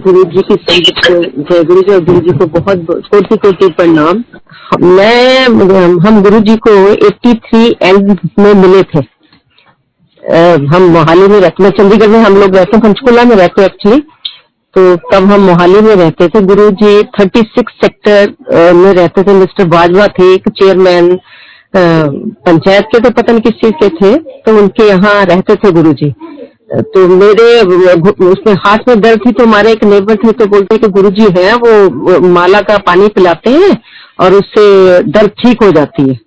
गुरु जी की संगत जय गुरु जी और गुरु जी को बहुत कोटि कोटि प्रणाम। मैं, हम गुरु जी को 83 एंड में मिले थे। हम मोहाली में रहते, मैं चंडीगढ़ में, हम लोग रहते हैं पंचकुला में रहते एक्चुअली तो तब हम मोहाली में रहते थे। गुरु जी थर्टी सिक्स सेक्टर में रहते थे। मिस्टर बाजवा थे, एक चेयरमैन पंचायत के तो पता नहीं किस चीज़ के थे। तो उनके यहाँ रहते थे गुरु जी। तो मेरे उसमें हाथ में दर्द थी तो हमारे एक नेबर थे तो बोलते कि गुरु जी है वो माला का पानी पिलाते हैं और उससे दर्द ठीक हो जाती है।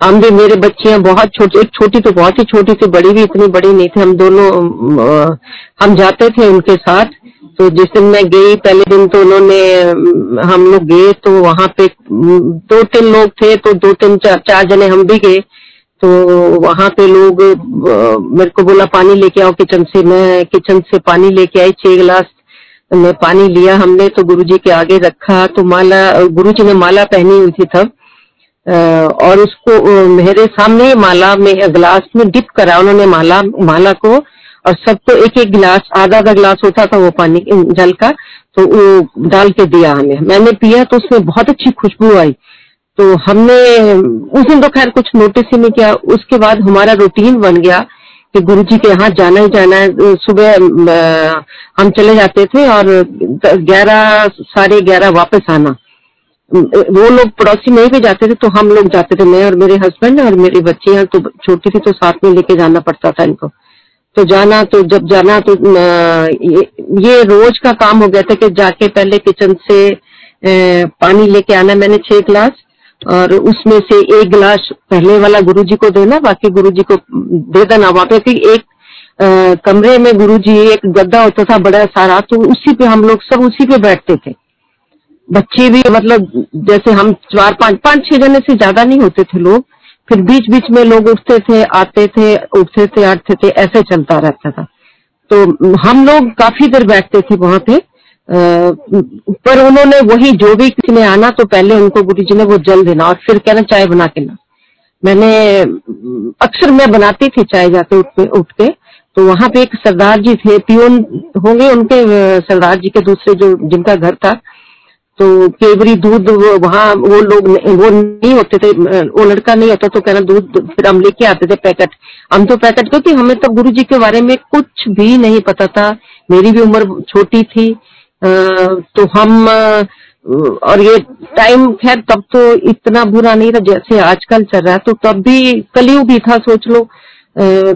हम भी मेरे बच्चियाँ बहुत छोटी एक छोटी तो बहुत ही छोटी थी बड़ी भी इतनी बड़ी नहीं थी हम दोनों हम जाते थे उनके साथ। तो जिस दिन मैं गई पहले दिन तो उन्होंने हम लोग गए तो वहाँ पे दो तीन लोग थे तो दो तीन चार, चार जने हम भी गए। तो वहाँ पे लोग मेरे को बोला, पानी लेके आओ किचन से। मैं किचन से पानी लेके आई, छह गिलास मैं पानी लिया हमने तो गुरुजी के आगे रखा तो माला, गुरुजी ने माला पहनी हुई थी तब और उसको मेरे सामने माला में, गिलास में डिप करा उन्होंने माला माला को, और सबको एक एक गिलास आधा आधा गिलास होता था वो पानी, जल का तो वो डाल के दिया हमें। मैंने पिया तो उसमें बहुत अच्छी खुशबू आई। तो हमने उस दिन तो खैर कुछ नोटिस ही नहीं किया। उसके बाद हमारा रूटीन बन गया कि गुरु जी के यहाँ जाना ही जाना है। सुबह हम चले जाते थे और ग्यारह साढ़े ग्यारह वापस आना। वो लोग पड़ोसी नहीं भी जाते थे तो हम लोग जाते थे मैं और मेरे हस्बैंड और मेरी बच्चियाँ तो छोटी थी तो साथ में लेके जाना पड़ता था इनको। तो जाना तो जब जाना तो ये, ये रोज का काम हो गया था कि जाके पहले किचन से पानी लेके आना। मैंने छह गिलास और उसमें से एक गिलास पहले वाला गुरुजी को देना बाकी गुरुजी को दे देना। वहाँ पे एक आ, कमरे में गुरुजी एक गद्दा होता था बड़ा सारा तो उसी पे हम लोग सब उसी पे बैठते थे। बच्चे भी मतलब जैसे हम चार पाँच पाँच छह जने से ज़्यादा नहीं होते थे लोग फिर बीच बीच में लोग उठते थे आते थे उठते थे आते थे ऐसे चलता रहता था। तो हम लोग काफ़ी देर बैठते थे वहाँ पे पर उन्होंने वही जो भी किसी ने आना तो पहले उनको गुरु जी ने वो जल देना और फिर कहना चाय बना के ना मैंने अक्सर मैं बनाती थी चाय जाते उठ के। तो वहाँ पे एक सरदार जी थे, पियोन होंगे उनके सरदार जी के दूसरे जो, जिनका घर था। तो केवरी दूध वहाँ वो लोग वो नहीं होते थे वो लड़का नहीं होता तो कहना दूध फिर हम लेके आते थे पैकेट। हम तो पैकेट, क्योंकि हमें तो गुरु जी के बारे में कुछ भी नहीं पता था। मेरी भी उम्र छोटी थी। तो हम और ये टाइम खैर, तब तो इतना बुरा नहीं था जैसे आजकल चल रहा है तो तब भी कलयुग भी था, सोच लो।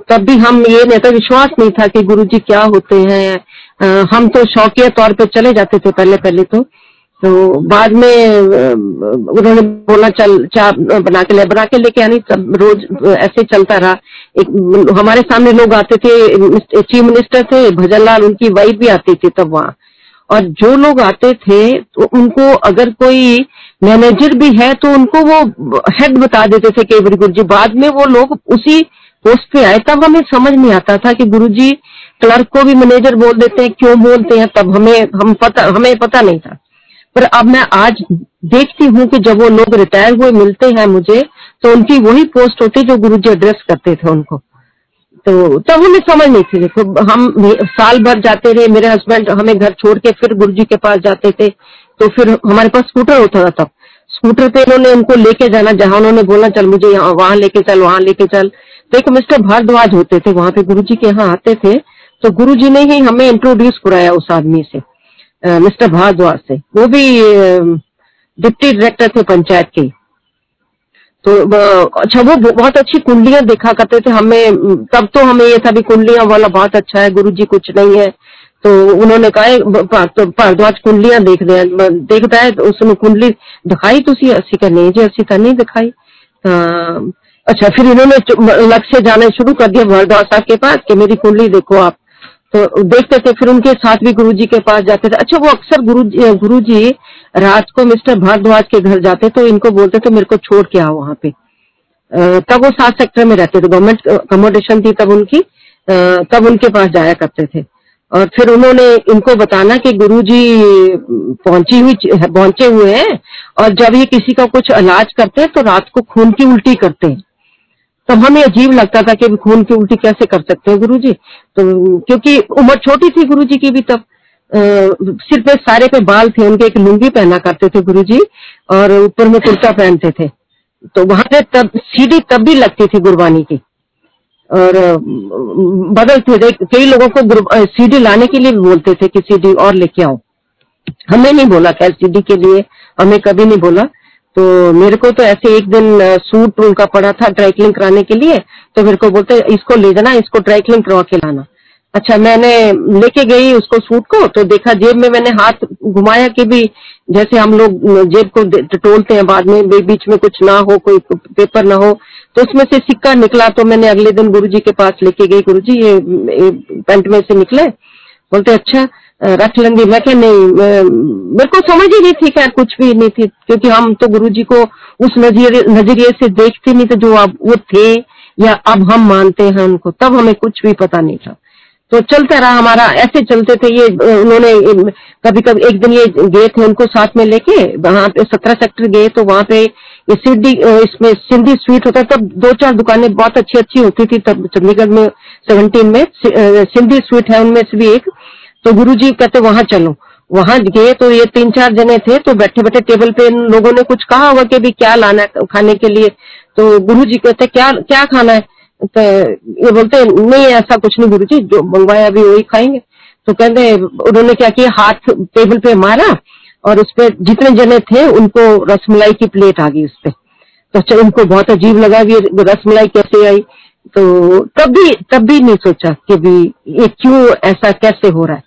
तब भी हम ये नहीं था, विश्वास नहीं था कि गुरु जी क्या होते हैं। हम तो शौकिया तौर पे चले जाते थे पहले पहले तो। तो बाद में उन्होंने बोला, चल चाय बना के ले, बना के लेके आनी। तब रोज, ऐसे चलता रहा। एक, हमारे सामने लोग आते थे चीफ मिनिस्टर थे भजन लाल उनकी वाइफ भी आती थी तब वहाँ। और जो लोग आते थे तो उनको अगर कोई मैनेजर भी है तो उनको वो हेड बता देते थे केवरी गुरु जी बाद में वो लोग उसी पोस्ट पे आए, तब हमें समझ नहीं आता था कि गुरु जी क्लर्क को भी मैनेजर बोल देते हैं, क्यों बोलते हैं, तब हमें, हम पता, हमें पता नहीं था। पर अब मैं आज देखती हूँ कि जब वो लोग रिटायर हुए, मिलते हैं मुझे तो उनकी वही पोस्ट होती जो गुरु जी एड्रेस करते थे उनको। तो तब हमें समझ नहीं थी, देखो, हम साल भर जाते रहे, मेरे हस्बैंड हमें घर छोड़ के फिर गुरु जी के पास जाते थे तो फिर हमारे पास स्कूटर होता था तब। स्कूटर पे उन्होंने उनको लेके जाना, जहाँ उन्होंने बोला, चल मुझे यहाँ, वहाँ लेके चल, वहाँ लेके चल। तो एक मिस्टर भारद्वाज होते थे, वहाँ पे गुरु जी के यहाँ आते थे तो गुरु जी ने ही हमें इंट्रोड्यूस कराया उस आदमी से मिस्टर भारद्वाज से। वो भी डिप्टी डायरेक्टर थे पंचायत के। तो अच्छा वो बहुत अच्छी कुंडलियाँ देखा करते थे हमें, तब तो हमें ये था कुंडलियाँ वाला बहुत अच्छा है गुरु जी कुछ नहीं है। तो उन्होंने कहा तो भारद्वाज कुंडलियाँ देख दे देखता है दिखाई तो उसी अस्सी का नहीं जी, अस्सी का नहीं दिखाई। अच्छा फिर इन्होंने लक्ष्य जाना शुरू कर दिया भारद्वाज साहब के पास, कि मेरी कुंडली देखो आप। तो देखते थे फिर उनके साथ भी गुरुजी के पास जाते थे। अच्छा वो अक्सर गुरु गुरुजी रात को मिस्टर भारद्वाज के घर जाते तो इनको बोलते थे, मेरे को छोड़ के आओ वहाँ पे। तब वो सात सेक्टर में रहते थे। गवर्नमेंट अकोमोडेशन थी तब उनकी तब उनके पास जाया करते थे। और फिर उन्होंने इनको बताना कि गुरुजी पहुँची हुई, पहुँचे हुए हैं, और जब ये किसी का कुछ इलाज करते हैं तो रात को खून की उल्टी करते हैं। तब हमें अजीब लगता था कि खून की उल्टी कैसे कर सकते हैं गुरु जी तो क्योंकि उम्र छोटी थी गुरु जी की भी तब सिर पे सारे पे बाल थे, उनके एक लुंगी पहना करते थे गुरु जी और ऊपर में कुर्ता पहनते थे। तो वहाँ पे तब, सीढ़ी तब भी लगती थी गुरबानी की। और बदलते थे कई लोगों को सीढ़ी लाने के लिए भी बोलते थे कि सीढ़ी और लेके आओ। हमें नहीं बोला खैर सीढ़ी के लिए हमें कभी नहीं बोला। तो मेरे को तो ऐसे एक दिन सूट उनका पड़ा था ड्राई क्लीन कराने के लिए तो मेरे को बोलते इसको ले जाना इसको ड्राई क्लीन करवा के लाना। अच्छा मैंने लेके गई उसको सूट को तो देखा जेब में मैंने हाथ घुमाया कि भी जैसे हम लोग जेब को टोलते हैं बाद में बीच में कुछ ना हो कोई पेपर ना हो तो उसमें से सिक्का निकला तो मैंने अगले दिन गुरुजी के पास लेके गई गुरुजी ये, ये पेंट में से निकले बोलते अच्छा रख लेंगे। मैं क्या, नहीं मेरे को समझ ही नहीं थी क्या कुछ भी नहीं थी, क्योंकि हम तो गुरु जी को उस नज़रिए नज़रिए से देखते नहीं थे जो अब वो थे या अब हम मानते हैं उनको। तब हमें कुछ भी पता नहीं था। तो चलता रहा हमारा, ऐसे चलते थे ये, उन्होंने कभी कभी एक दिन ये गए थे उनको साथ में लेके, वहाँ पे सत्रह सेक्टर गए तो वहाँ पे ये इसमें सिंधी स्वीट होता तब दो चार दुकानें बहुत अच्छी अच्छी होती थी, तब चंडीगढ़ में सेवनटीन में सिंधी स्वीट है उनमें से भी एक तो गुरु जी कहते वहाँ चलो। वहाँ गए तो ये तीन चार जने थे तो बैठे बैठे टेबल पे इन लोगों ने कुछ कहा होगा कि भी क्या लाना है खाने के लिए। तो गुरु जी कहते, क्या क्या खाना है? तो ये बोलते, नहीं, ऐसा कुछ नहीं गुरु जी जो मंगवाया अभी वही खाएँगे। तो कहते, उन्होंने क्या किया, हाथ टेबल पे मारा और उस पर जितने जने थे, उनको रसमलाई की प्लेट आ गई उस पर तो अच्छा उनको बहुत अजीब लगा ये रसमलाई कैसे आई। तो तब भी तब भी नहीं सोचा कि भी ये क्यों ऐसा कैसे हो रहा है।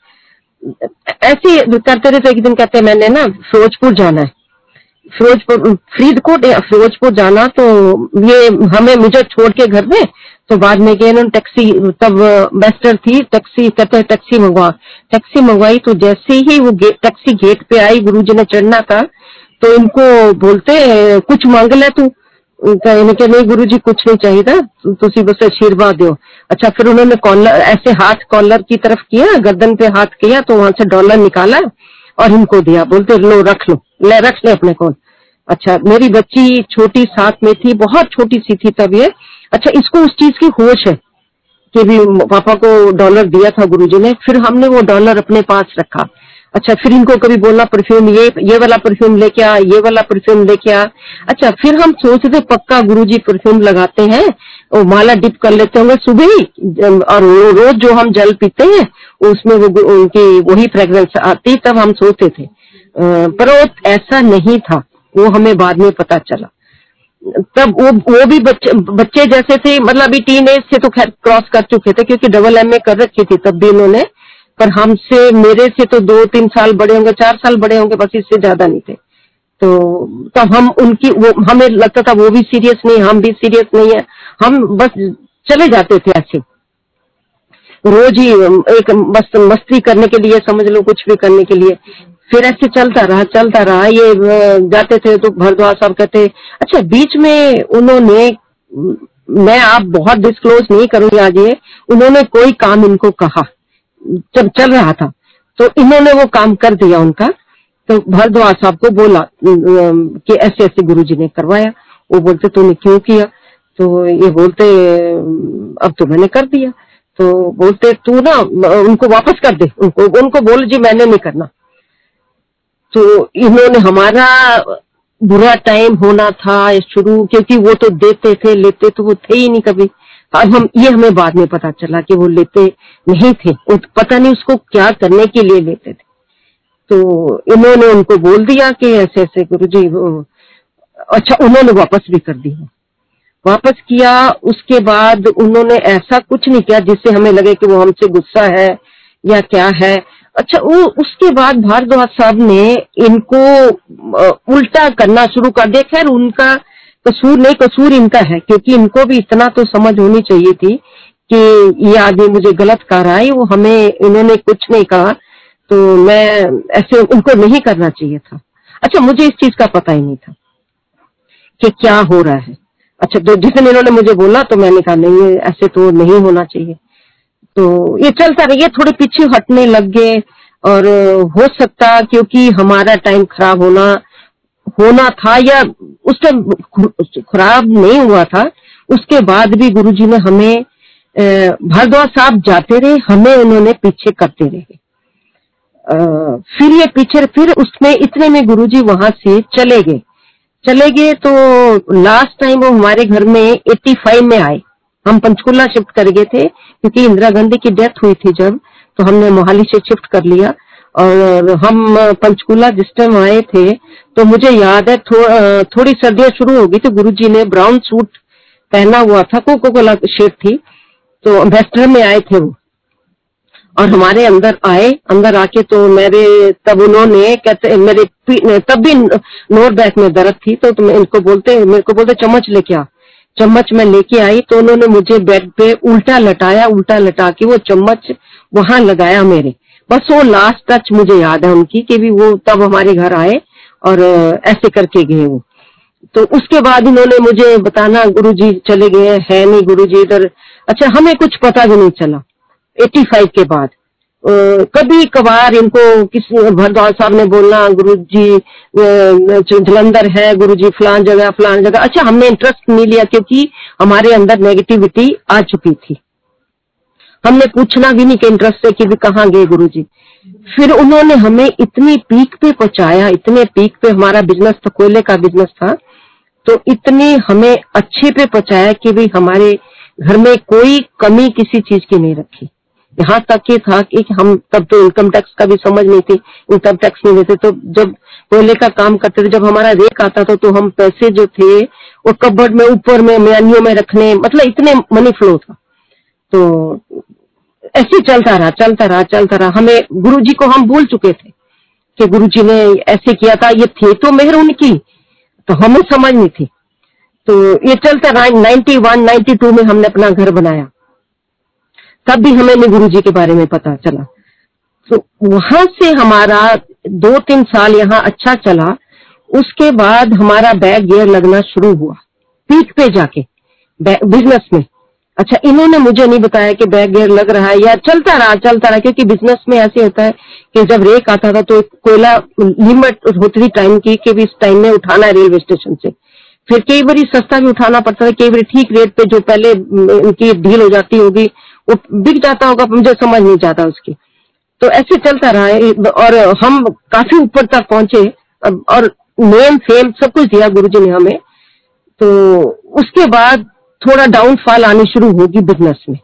ऐसे करते रहते, एक दिन कहते मैंने ना फिरोजपुर जाना है। फिरोजपुर, फरीदकोट या फिरोजपुर जाना तो ये हमें मुझे छोड़ के घर में तो बाद में गए उन्होंने टैक्सी तब बेस्टर थी टैक्सी कहते हैं टैक्सी मंगवा। टैक्सी मंगवाई तो जैसे ही वो गे, टैक्सी गेट पे आई गुरु जी ने चढ़ना का तो इनको बोलते कुछ मांग ले तू? इनके नहीं गुरु जी कुछ नहीं चाहिए तुसी बस आशीर्वाद दो। अच्छा फिर उन्होंने कॉलर ऐसे हाथ कॉलर की तरफ़ किया गर्दन पे हाथ किया तो वहाँ से डॉलर निकाला और इनको दिया। बोलते लो रख लो ले रख ले अपने कौन अच्छा मेरी बच्ची छोटी साथ में थी, बहुत छोटी सी थी तब ये। अच्छा इसको उस चीज़ की होश है कि भी पापा को डॉलर दिया था गुरुजी ने, फिर हमने वो डॉलर अपने पास रखा। अच्छा फिर इनको कभी बोलना परफ्यूम, ये ये वाला परफ्यूम लेके आ, ये वाला परफ्यूम लेके आ। अच्छा फिर हम सोचते थे, पक्का गुरुजी परफ्यूम लगाते हैं वो माला डिप कर लेते होंगे सुबह ही और रोज जो हम जल पीते हैं, उसमें वो उनकी, वही फ्रेग्रेंस आती, तब हम सोचते थे। पर वो ऐसा नहीं था। वो हमें बाद में पता चला। तब वो वो भी बच्चे बच्चे जैसे थे मतलब अभी टीन एज से तो खैर क्रॉस कर चुके थे क्योंकि डबल एम ए कर रखी थी तब भी उन्होंने पर हमसे, मेरे से तो दो, तीन साल बड़े होंगे, चार साल बड़े होंगे, बस इससे ज़्यादा नहीं थे। तो तब हम उनकी, वो, हमें लगता था वो भी सीरियस नहीं, हम भी सीरियस नहीं है। हम बस चले जाते थे ऐसे। रोज ही, एक बस मस्ती करने के लिए, समझ लो कुछ भी करने के लिए। फिर ऐसे चलता रहा चलता रहा। ये जाते थे तो भरद्वाज साहब कहते अच्छा बीच में उन्होंने, मैं आप बहुत डिस्क्लोज नहीं करूँगी आज ये, उन्होंने कोई काम इनको कहा, जब चल रहा था। तो इन्होंने वो काम कर दिया उनका। तो भरद्वाज साहब को बोला कि ऐसे ऐसे गुरु जी ने करवाया। वो बोलते, तूने क्यों किया? तो ये बोलते, अब तो मैंने कर दिया। तो बोलते, तू ना, उनको वापस कर दे। उनको उनको बोल, जी, मैंने नहीं करना। तो इन्होंने हमारा बुरा टाइम होना था शुरू, क्योंकि वो तो देते थे, लेते तो वो थे ही नहीं कभी। अब हम, ये हमें बाद में पता चला कि वो लेते नहीं थे। पता नहीं उसको क्या करने के लिए लेते थे। तो इन्होंने उनको बोल दिया कि ऐसे ऐसे गुरु जी अच्छा उन्होंने वापस भी कर दिया। वापस किया, उसके बाद उन्होंने ऐसा कुछ नहीं किया जिससे हमें लगे कि वो हमसे गुस्सा है या क्या है। अच्छा वो उसके बाद भारद्वाज साहब ने इनको उल्टा करना शुरू कर दिया। खैर, उनका कसूर नहीं, कसूर इनका है, क्योंकि इनको भी इतना तो समझ होनी चाहिए थी कि ये आदमी मुझे गलत कह रहा है, वो हमें, इन्होंने कुछ नहीं कहा तो मैं ऐसे उनको नहीं करना चाहिए था। अच्छा मुझे इस चीज़ का पता ही नहीं था कि क्या हो रहा है। अच्छा तो जिस दिन इन्होंने मुझे बोला तो मैंने कहा, नहीं ऐसे तो नहीं होना चाहिए। तो ये चलता रहा ये थोड़े पीछे हटने लग गए और हो सकता क्योंकि हमारा टाइम खराब होना होना था या उस टाइम खराब नहीं हुआ था, उसके बाद भी गुरुजी ने हमें भारद्वाज साहब जाते रहे, हमें उन्होंने पीछे करते रहे। फिर ये पीछे, फिर उसमें इतने में गुरुजी वहाँ से चले गए। चले गए तो लास्ट टाइम वो हमारे घर में 85 में आए। हम पंचकुला शिफ्ट कर गए थे क्योंकि इंदिरा गांधी की डेथ हुई थी जब तो हमने मोहाली से शिफ्ट कर लिया। और हम पंचकुला जिस टाइम आए थे तो मुझे याद है थो, थोड़ी सर्दियाँ शुरू हो गई तो गुरुजी ने ब्राउन सूट पहना हुआ था कोको कोला शेड थी तो वेस्टर्न में आए थे वो। और हमारे अंदर आए अंदर आके तो मेरे तब उन्होंने कहते मेरे तब भी नोट बैक में दर्द थी तो, तो इनको बोलते मेरे को बोलते चम्मच लेके आ। चम्मच में लेके आई तो उन्होंने मुझे बेड पे उल्टा लटाया, उल्टा लटा के वो चम्मच वहाँ लगाया मेरे। बस वो लास्ट टच मुझे याद है उनकी कि भी वो तब हमारे घर आए और ऐसे करके गए वो। तो उसके बाद इन्होंने मुझे बताना, गुरुजी चले गए, है नहीं गुरुजी इधर। अच्छा हमें कुछ पता भी नहीं चला। 85 के बाद। कभी कभार इनको किसी भरद्वाज साहब ने बोलना गुरु जी जलंधर है गुरु जी फलान जगह फलान जगह। अच्छा हमने इंटरेस्ट नहीं लिया क्योंकि हमारे अंदर नेगेटिविटी आ चुकी थी। हमने पूछना भी नहीं कि इंटरेस्ट से कि भी कहाँ गए गुरु जी फिर उन्होंने हमें इतनी पीक पे पहुँचाया, इतने पीक पे हमारा बिज़नेस था, कोयले का बिज़नेस था तो इतनी हमें अच्छे पे पहुँचाया कि भी हमारे घर में कोई कमी किसी चीज़ की नहीं रखी। यहाँ तक ये था कि हम तब तो इनकम टैक्स का भी समझ नहीं थी इनकम टैक्स नहीं देते तो जब कोयले का काम करते थे, जब हमारा रेक आता था तो हम पैसे जो थे, वो कबर्ड में, ऊपर में म्यानियों में रखने मतलब इतने मनी फ्लो था। तो ऐसे चलता रहा चलता रहा चलता रहा। हमें गुरु जी को हम भूल चुके थे कि गुरु जी ने ऐसे किया था, ये थे तो मेहर उनकी तो हमें समझ नहीं थी। तो ये चलता रहा। नाइन्टी वन, नाइन्टी टू में हमने अपना घर बनाया। तब भी हमें नहीं गुरु जी के बारे में पता चला। तो वहाँ से हमारा दो तीन साल यहाँ अच्छा चला। उसके बाद हमारा बैग गियर लगना शुरू हुआ पीक पे जाके बिज़नेस में। अच्छा इन्होंने मुझे नहीं बताया कि बैग गियर लग रहा है या चलता रहा चलता रहा, क्योंकि बिज़नेस में ऐसे होता है कि जब रेक आता था तो कोयला लिमिट होती थी टाइम की कि इस टाइम में उठाना है रेलवे स्टेशन से। फिर कई बार सस्ता भी उठाना पड़ता था, कई बार ठीक रेट पे जो पहले उनकी डील हो जाती होगी वो बिक जाता होगा, मुझे समझ नहीं जाता उसकी। तो ऐसे चलता रहा है, और हम काफ़ी ऊपर तक पहुँचे और नेम फेम सब कुछ दिया गुरु जी ने हमें। तो उसके बाद थोड़ा डाउनफॉल आनी शुरू होगी बिज़नेस में।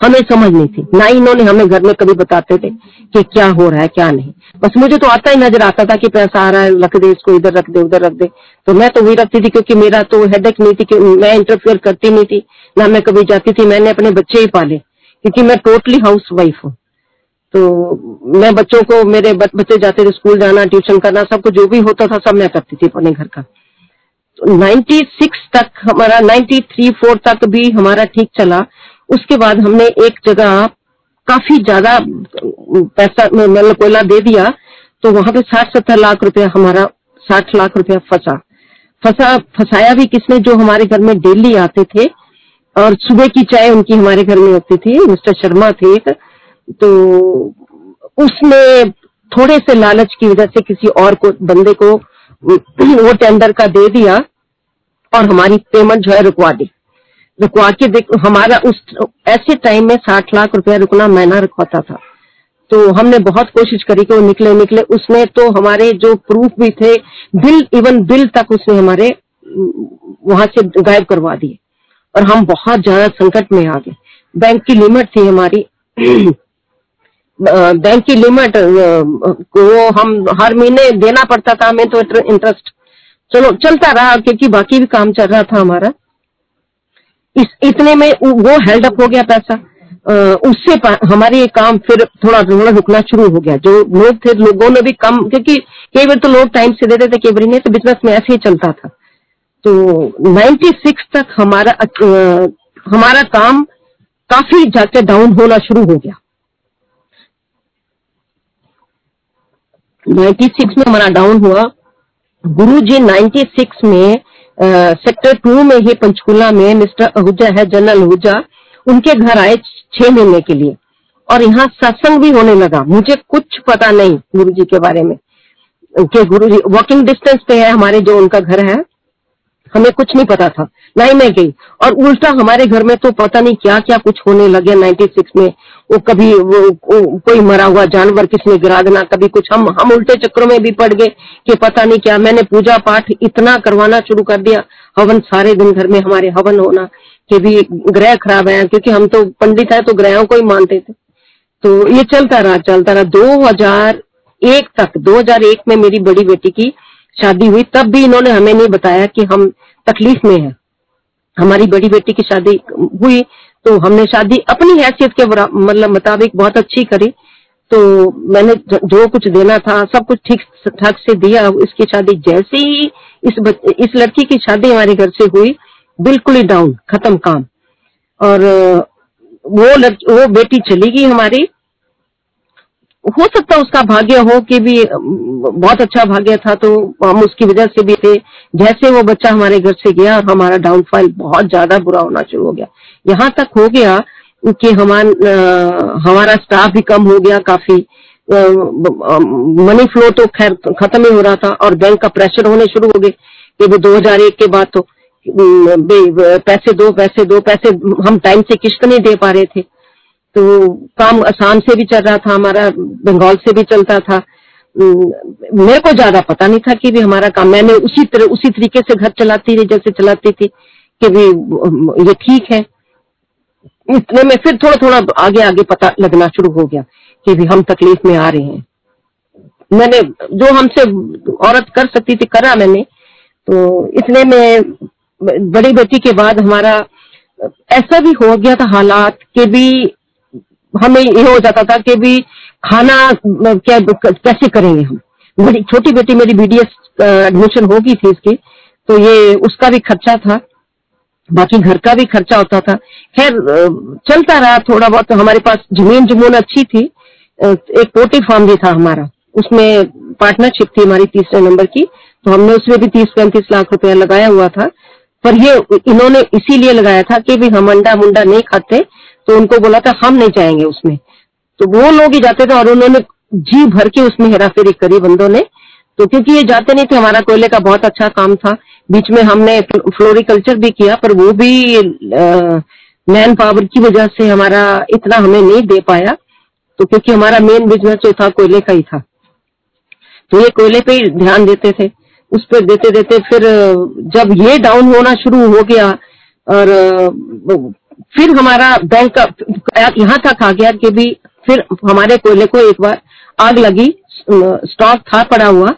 हमें समझ नहीं थी। ना ही इन्होंने हमें घर में कभी बताते थे कि क्या हो रहा है, क्या नहीं। बस मुझे तो आता ही नज़र आता था कि पैसा आ रहा है, रख दे इसको, इधर रख दे, उधर रख दे। तो मैं तो वही रखती थी क्योंकि मेरा तो हेडेक नहीं थी कि मैं इंटरफेयर करती नहीं थी, ना मैं कभी जाती थी। मैंने अपने बच्चे ही पाले, क्योंकि मैं टोटली हाउस वाइफ हूँ। तो मैं बच्चों को, मेरे बच्चे जाते थे स्कूल जाना ट्यूशन करना, सब कुछ जो भी होता था, सब मैं करती थी अपने घर का। तो 96 तक हमारा 93 फोर तक भी हमारा ठीक चला। उसके बाद हमने एक जगह काफ़ी ज़्यादा पैसा मतलब कोयला दे दिया तो वहाँ पे साठ सत्तर लाख रुपया हमारा, साठ लाख रुपया फंसा। फंसा, फंसाया भी किसने जो हमारे घर में डेली आते थे, और सुबह की चाय उनकी हमारे घर में होती थी, मिस्टर शर्मा थे एक तो उसने थोड़े से लालच की वजह से किसी और को, बंदे को वो टेंडर का दे दिया, और हमारी पेमेंट जो है रुकवा दी। रुकवा के देख, हमारा उस ऐसे टाइम में साठ लाख रुपया रुकना महीना रुकवाता था। तो हमने बहुत कोशिश करी कि वो निकले निकले। उसने तो हमारे जो प्रूफ भी थे, बिल इवन बिल तक उसने हमारे वहाँ से गायब करवा दिए। और हम बहुत ज़्यादा संकट में आ गए। बैंक की लिमिट थी हमारी। बैंक की लिमिट वो हम हर महीने देना पड़ता था, हमें तो इंटरेस्ट चलो, चलता रहा, क्योंकि बाकी भी काम चल रहा था हमारा। इस इतने में वो हेल्ड अप हो गया पैसा। उससे हमारे ये काम फिर थोड़ा थोड़ा रुकना शुरू हो गया। जो लोग थे लोगों ने भी कम क्योंकि कई बार तो लोग टाइम से देते थे कई बार नहीं तो बिज़नेस में ऐसे ही चलता था। तो 96 तक हमारा आ, हमारा काम काफ़ी जाके डाउन होना शुरू हो गया। 96 में हमारा डाउन हुआ। गुरु जी नाइन्टी में सेक्टर टू में ही पंचकुला में मिस्टर आहूजा है, जनरल आहूजा उनके घर आए छह महीने के लिए। और यहाँ सत्संग भी होने लगा। मुझे कुछ पता नहीं गुरु जी के बारे में। गुरु जी वॉकिंग डिस्टेंस पे है, हमारे जो उनका घर है। हमें कुछ नहीं पता था। ना ही मैं गई। और उल्टा हमारे घर में तो पता नहीं क्या क्या कुछ होने लगे 96 में। वो कभी वो, वो कोई मरा हुआ जानवर किसने गिरा देना कभी कुछ। हम हम उल्टे चक्रों में भी पड़ गए कि पता नहीं क्या। मैंने पूजा पाठ इतना करवाना शुरू कर दिया। हवन सारे दिन घर में हमारे हवन होना कि भी ग्रह खराब है क्योंकि हम तो पंडित है तो ग्रहों को ही मानते थे। तो ये चलता रहा चलता रहा। 2001 तक 2001 में मेरी बड़ी बेटी की शादी हुई, तब भी इन्होंने हमें नहीं बताया कि हम तकलीफ़ में हैं। हमारी बड़ी बेटी की शादी हुई तो हमने शादी अपनी हैसियत के मतलब मुताबिक बहुत अच्छी करी। तो मैंने जो कुछ देना था, सब कुछ ठीक ठाक से दिया। इसकी शादी जैसे ही इस इस लड़की की शादी हमारे घर से हुई, बिल्कुल ही डाउन खत्म काम। और वो लड़की वो बेटी चली गई हमारी। हो सकता है उसका भाग्य हो कि भी बहुत अच्छा भाग्य था तो हम उसकी वजह से भी थे। जैसे वो बच्चा हमारे घर से गया और हमारा डाउनफॉल बहुत ज़्यादा बुरा होना शुरू हो गया। यहाँ तक हो गया कि हमारा हमारा स्टाफ भी कम हो गया, काफ़ी मनी फ्लो तो खैर खत्म ही हो रहा था, और बैंक का प्रेशर होने शुरू हो गए कि वो 2001 के बाद तो पैसे दो पैसे दो, पैसे हम टाइम से किश्त नहीं दे पा रहे थे। तो काम आसाम से भी चल रहा था, हमारा बंगाल से भी चलता था। मेरे को ज़्यादा पता नहीं था कि भी हमारा काम, मैंने उसी तरह, उसी तरीके से घर चलाती रही, जैसे चलाती थी कि भी ये ठीक है। इतने में फिर थोड़ा थोड़ा आगे आगे पता लगना शुरू हो गया कि भी हम तकलीफ़ में आ रहे हैं। मैंने, जो हमसे औरत कर सकती थी, करा मैंने। तो इतने में, बड़ी बेटी के बाद हमारा, ऐसा भी हो गया था हालात के भी हमें ये हो जाता था कि भी खाना क्या कैसे करेंगे हम? मेरी छोटी बेटी, मेरी बीडीएस एडमिशन हो गई थी इसकी तो ये उसका भी खर्चा था, बाकी घर का भी खर्चा होता था। खैर चलता रहा थोड़ा बहुत हमारे पास ज़मीन जमून अच्छी थी एक पोटी फार्म भी था हमारा, उसमें पार्टनरशिप थी हमारी तीसरे नंबर की तो हमने उसमें भी तीस पैंतीस लाख रुपया लगाया हुआ था। पर ये, इन्होंने इसीलिए लगाया था कि भी हम अंडा मुंडा नहीं खाते तो उनको बोला था, हम नहीं जाएँगे उसमें। तो वो लोग ही जाते थे और उन्होंने जी भर के उसमें हेराफेरी करी बंदों ने। तो क्योंकि ये जाते नहीं थे, हमारा कोयले का बहुत अच्छा काम था। बीच में हमने फ्लोरिकल्चर भी किया, पर वो भी मैन पावर की वजह से हमारा इतना हमें नहीं दे पाया। तो क्योंकि हमारा मेन बिज़नेस जो था, कोयले का ही था। तो ये कोयले पे ही ध्यान देते थे। उस पर देते देते फिर, जब ये डाउन होना शुरू हो गया और फिर हमारा बैंक का यहाँ था आ गया कि भी फिर हमारे कोयले को एक बार आग लगी स्टॉक था, पड़ा हुआ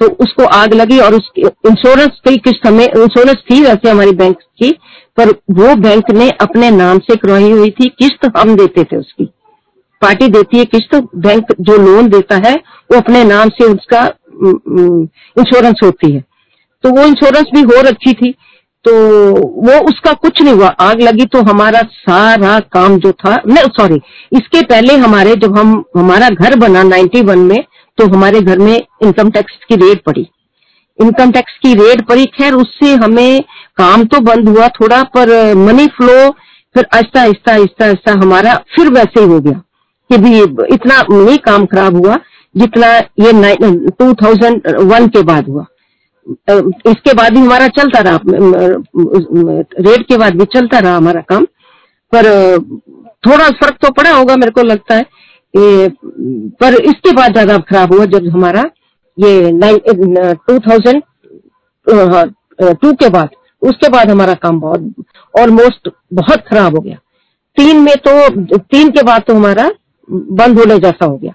तो उसको आग लगी और उस इंश्योरेंस की किस्त हमें इंश्योरेंस थी वैसे हमारी बैंक की, पर वो बैंक ने अपने नाम से करवाई हुई थी, किस्त हम देते थे उसकी। पार्टी देती है किस्त बैंक जो लोन देता है, वो अपने नाम से उसका इंश्योरेंस होती है। तो वो इंश्योरेंस भी हो रखी थी तो वो उसका कुछ नहीं हुआ। आग लगी तो हमारा सारा काम जो था नहीं सॉरी इसके पहले हमारे जब हम, हमारा घर बना 91 में तो हमारे घर में इनकम टैक्स की रेड पड़ी। इनकम टैक्स की रेड पड़ी। खैर, उससे हमें काम तो बंद हुआ थोड़ा, पर मनी फ्लो फिर आहिस्ता आहिस्ता आहिस्ता आहिस्ता हमारा फिर वैसे ही हो गया कि भी इतना नहीं काम खराब हुआ, जितना ये टू थाउज़ेंड वन के बाद हुआ। इसके बाद भी हमारा चलता रहा रेट के बाद भी चलता रहा हमारा काम। पर थोड़ा फ़र्क तो पड़ा होगा, मेरे को लगता है ये पर इसके बाद ज़्यादा खराब हुआ जब हमारा ये टू थाउज़ेंड टू के बाद, उसके बाद हमारा काम बहुत ऑलमोस्ट बहुत खराब हो गया। तीन में तो तीन के बाद तो हमारा बंद होने जैसा हो गया।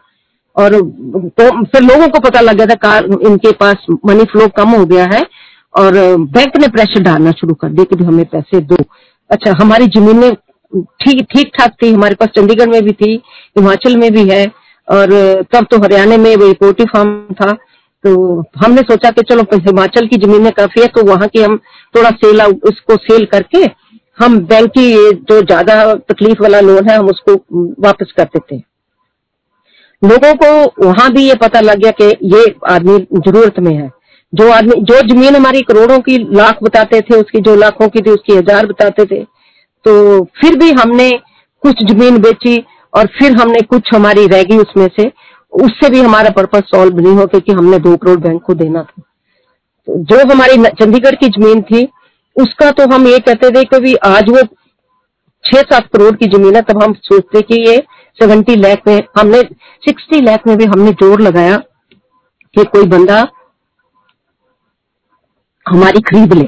और तो फिर लोगों को पता लग गया था कार, इनके पास मनी फ्लो कम हो गया है और बैंक ने प्रेशर डालना शुरू कर दिया कि हमें पैसे दो। अच्छा हमारी जमीनें ठीक ठीक ठाक थी, हमारे पास चंडीगढ़ में भी थी, हिमाचल में भी है और तब तो हरियाणा में वही पोल्ट्री फार्म था। तो हमने सोचा कि चलो हिमाचल की जमीनें काफ़ी है तो वहाँ की हम थोड़ा सेल उसको सेल करके हम बैंक की जो ज़्यादा तकलीफ़ वाला लोन है, हम उसको वापस कर देते हैं। लोगों को वहाँ भी ये पता लग गया कि ये आदमी ज़रूरत में है। जो आदमी, जो ज़मीन हमारी करोड़ों की लाख बताते थे, उसकी जो लाखों की थी, उसकी हज़ार बताते थे। तो फिर भी हमने कुछ ज़मीन बेची और फिर हमने कुछ हमारी रह गई उसमें से। उससे भी हमारा पर्पज सॉल्व नहीं हो क्योंकि हमने दो करोड़ बैंक को देना था। तो जो हमारी चंडीगढ़ की ज़मीन थी, उसका तो हम ये कहते थे कि आज वो छह सात करोड़ की ज़मीन है, तब हम सोचते कि ये सेवेंटी लाख में हमने, सिक्सटी लाख में भी हमने ज़ोर लगाया कि कोई बंदा हमारी खरीद ले।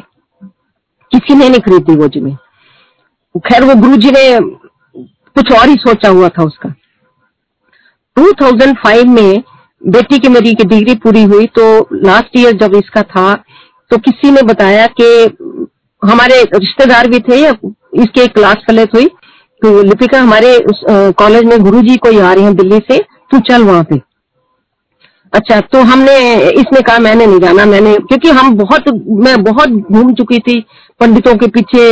किसी ने नहीं खरीदी वो ज़मीन। खैर, वो गुरु जी ने कुछ और ही सोचा हुआ था उसका। 2005 में बेटी की मेरी की डिग्री पूरी हुई तो लास्ट ईयर जब इसका था तो किसी ने बताया कि हमारे रिश्तेदार भी थे इसके क्लास फेलो हुई तो लिपिका, हमारे उस कॉलेज में गुरु जी कोई आ रहे हैं दिल्ली से, तू चल वहाँ पे। अच्छा तो हमने इसने कहा, मैंने नहीं जाना, मैंने, क्योंकि हम बहुत, मैं बहुत घूम चुकी थी, पंडितों के पीछे,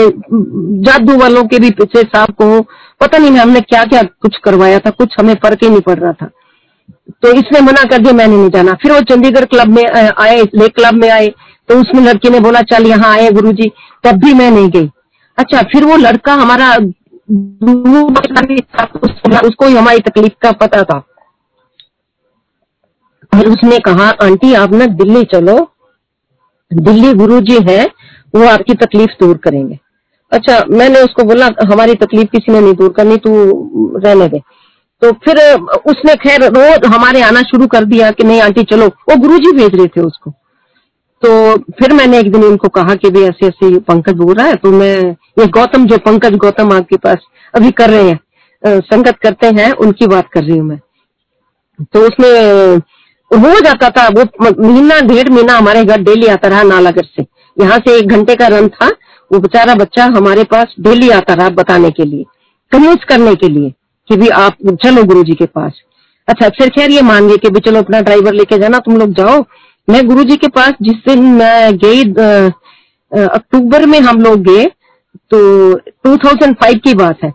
जादू वालों के भी पीछे, साहब को, पता नहीं हमने क्या क्या कुछ करवाया था, कुछ हमें फ़र्क ही नहीं पड़ रहा था। तो इसने मना कर दिया, मैंने नहीं जाना। फिर वो चंडीगढ़ क्लब में आए लेक क्लब में आए तो उसमें लड़की ने बोला, चल यहाँ आए गुरुजी, तब भी मैं नहीं गई। अच्छा फिर वो लड़का हमारा उसको ही हमारी तकलीफ़ का पता था। और उसने कहा, आंटी, आप ना दिल्ली चलो। दिल्ली गुरु जी है, वो आपकी तकलीफ़ दूर करेंगे। अच्छा मैंने उसको बोला, हमारी तकलीफ़ किसी ने नहीं दूर करनी, तू रहने दे। तो फिर उसने खैर रोज हमारे आना शुरू कर दिया कि नहीं, आंटी, चलो। वो गुरुजी भेज रहे थे उसको। तो फिर मैंने एक दिन उनको कहा कि भी ऐसे ऐसे पंकज बोल रहा है तो मैं, ये गौतम, जो पंकज गौतम आपके पास अभी कर रहे हैं संगत करते हैं, उनकी बात कर रही हूँ मैं। तो उसने हो जाता था, वो महीना, डेढ़ महीना हमारे घर डेली आता रहा नालागढ़ से। यहाँ से एक घंटे का रन था, वो बेचारा बच्चा हमारे पास डेली आता रहा बताने के लिए, कन्विंस करने के लिए कि भी आप चलो गुरु जी के पास। अच्छा फिर खैर ये मान गए कि भी चलो अपना ड्राइवर लेके जाना, तुम लोग जाओ मैं गुरु जी के पास जिस दिन मैं गई अक्टूबर में हम लोग गए तो 2005 की बात है।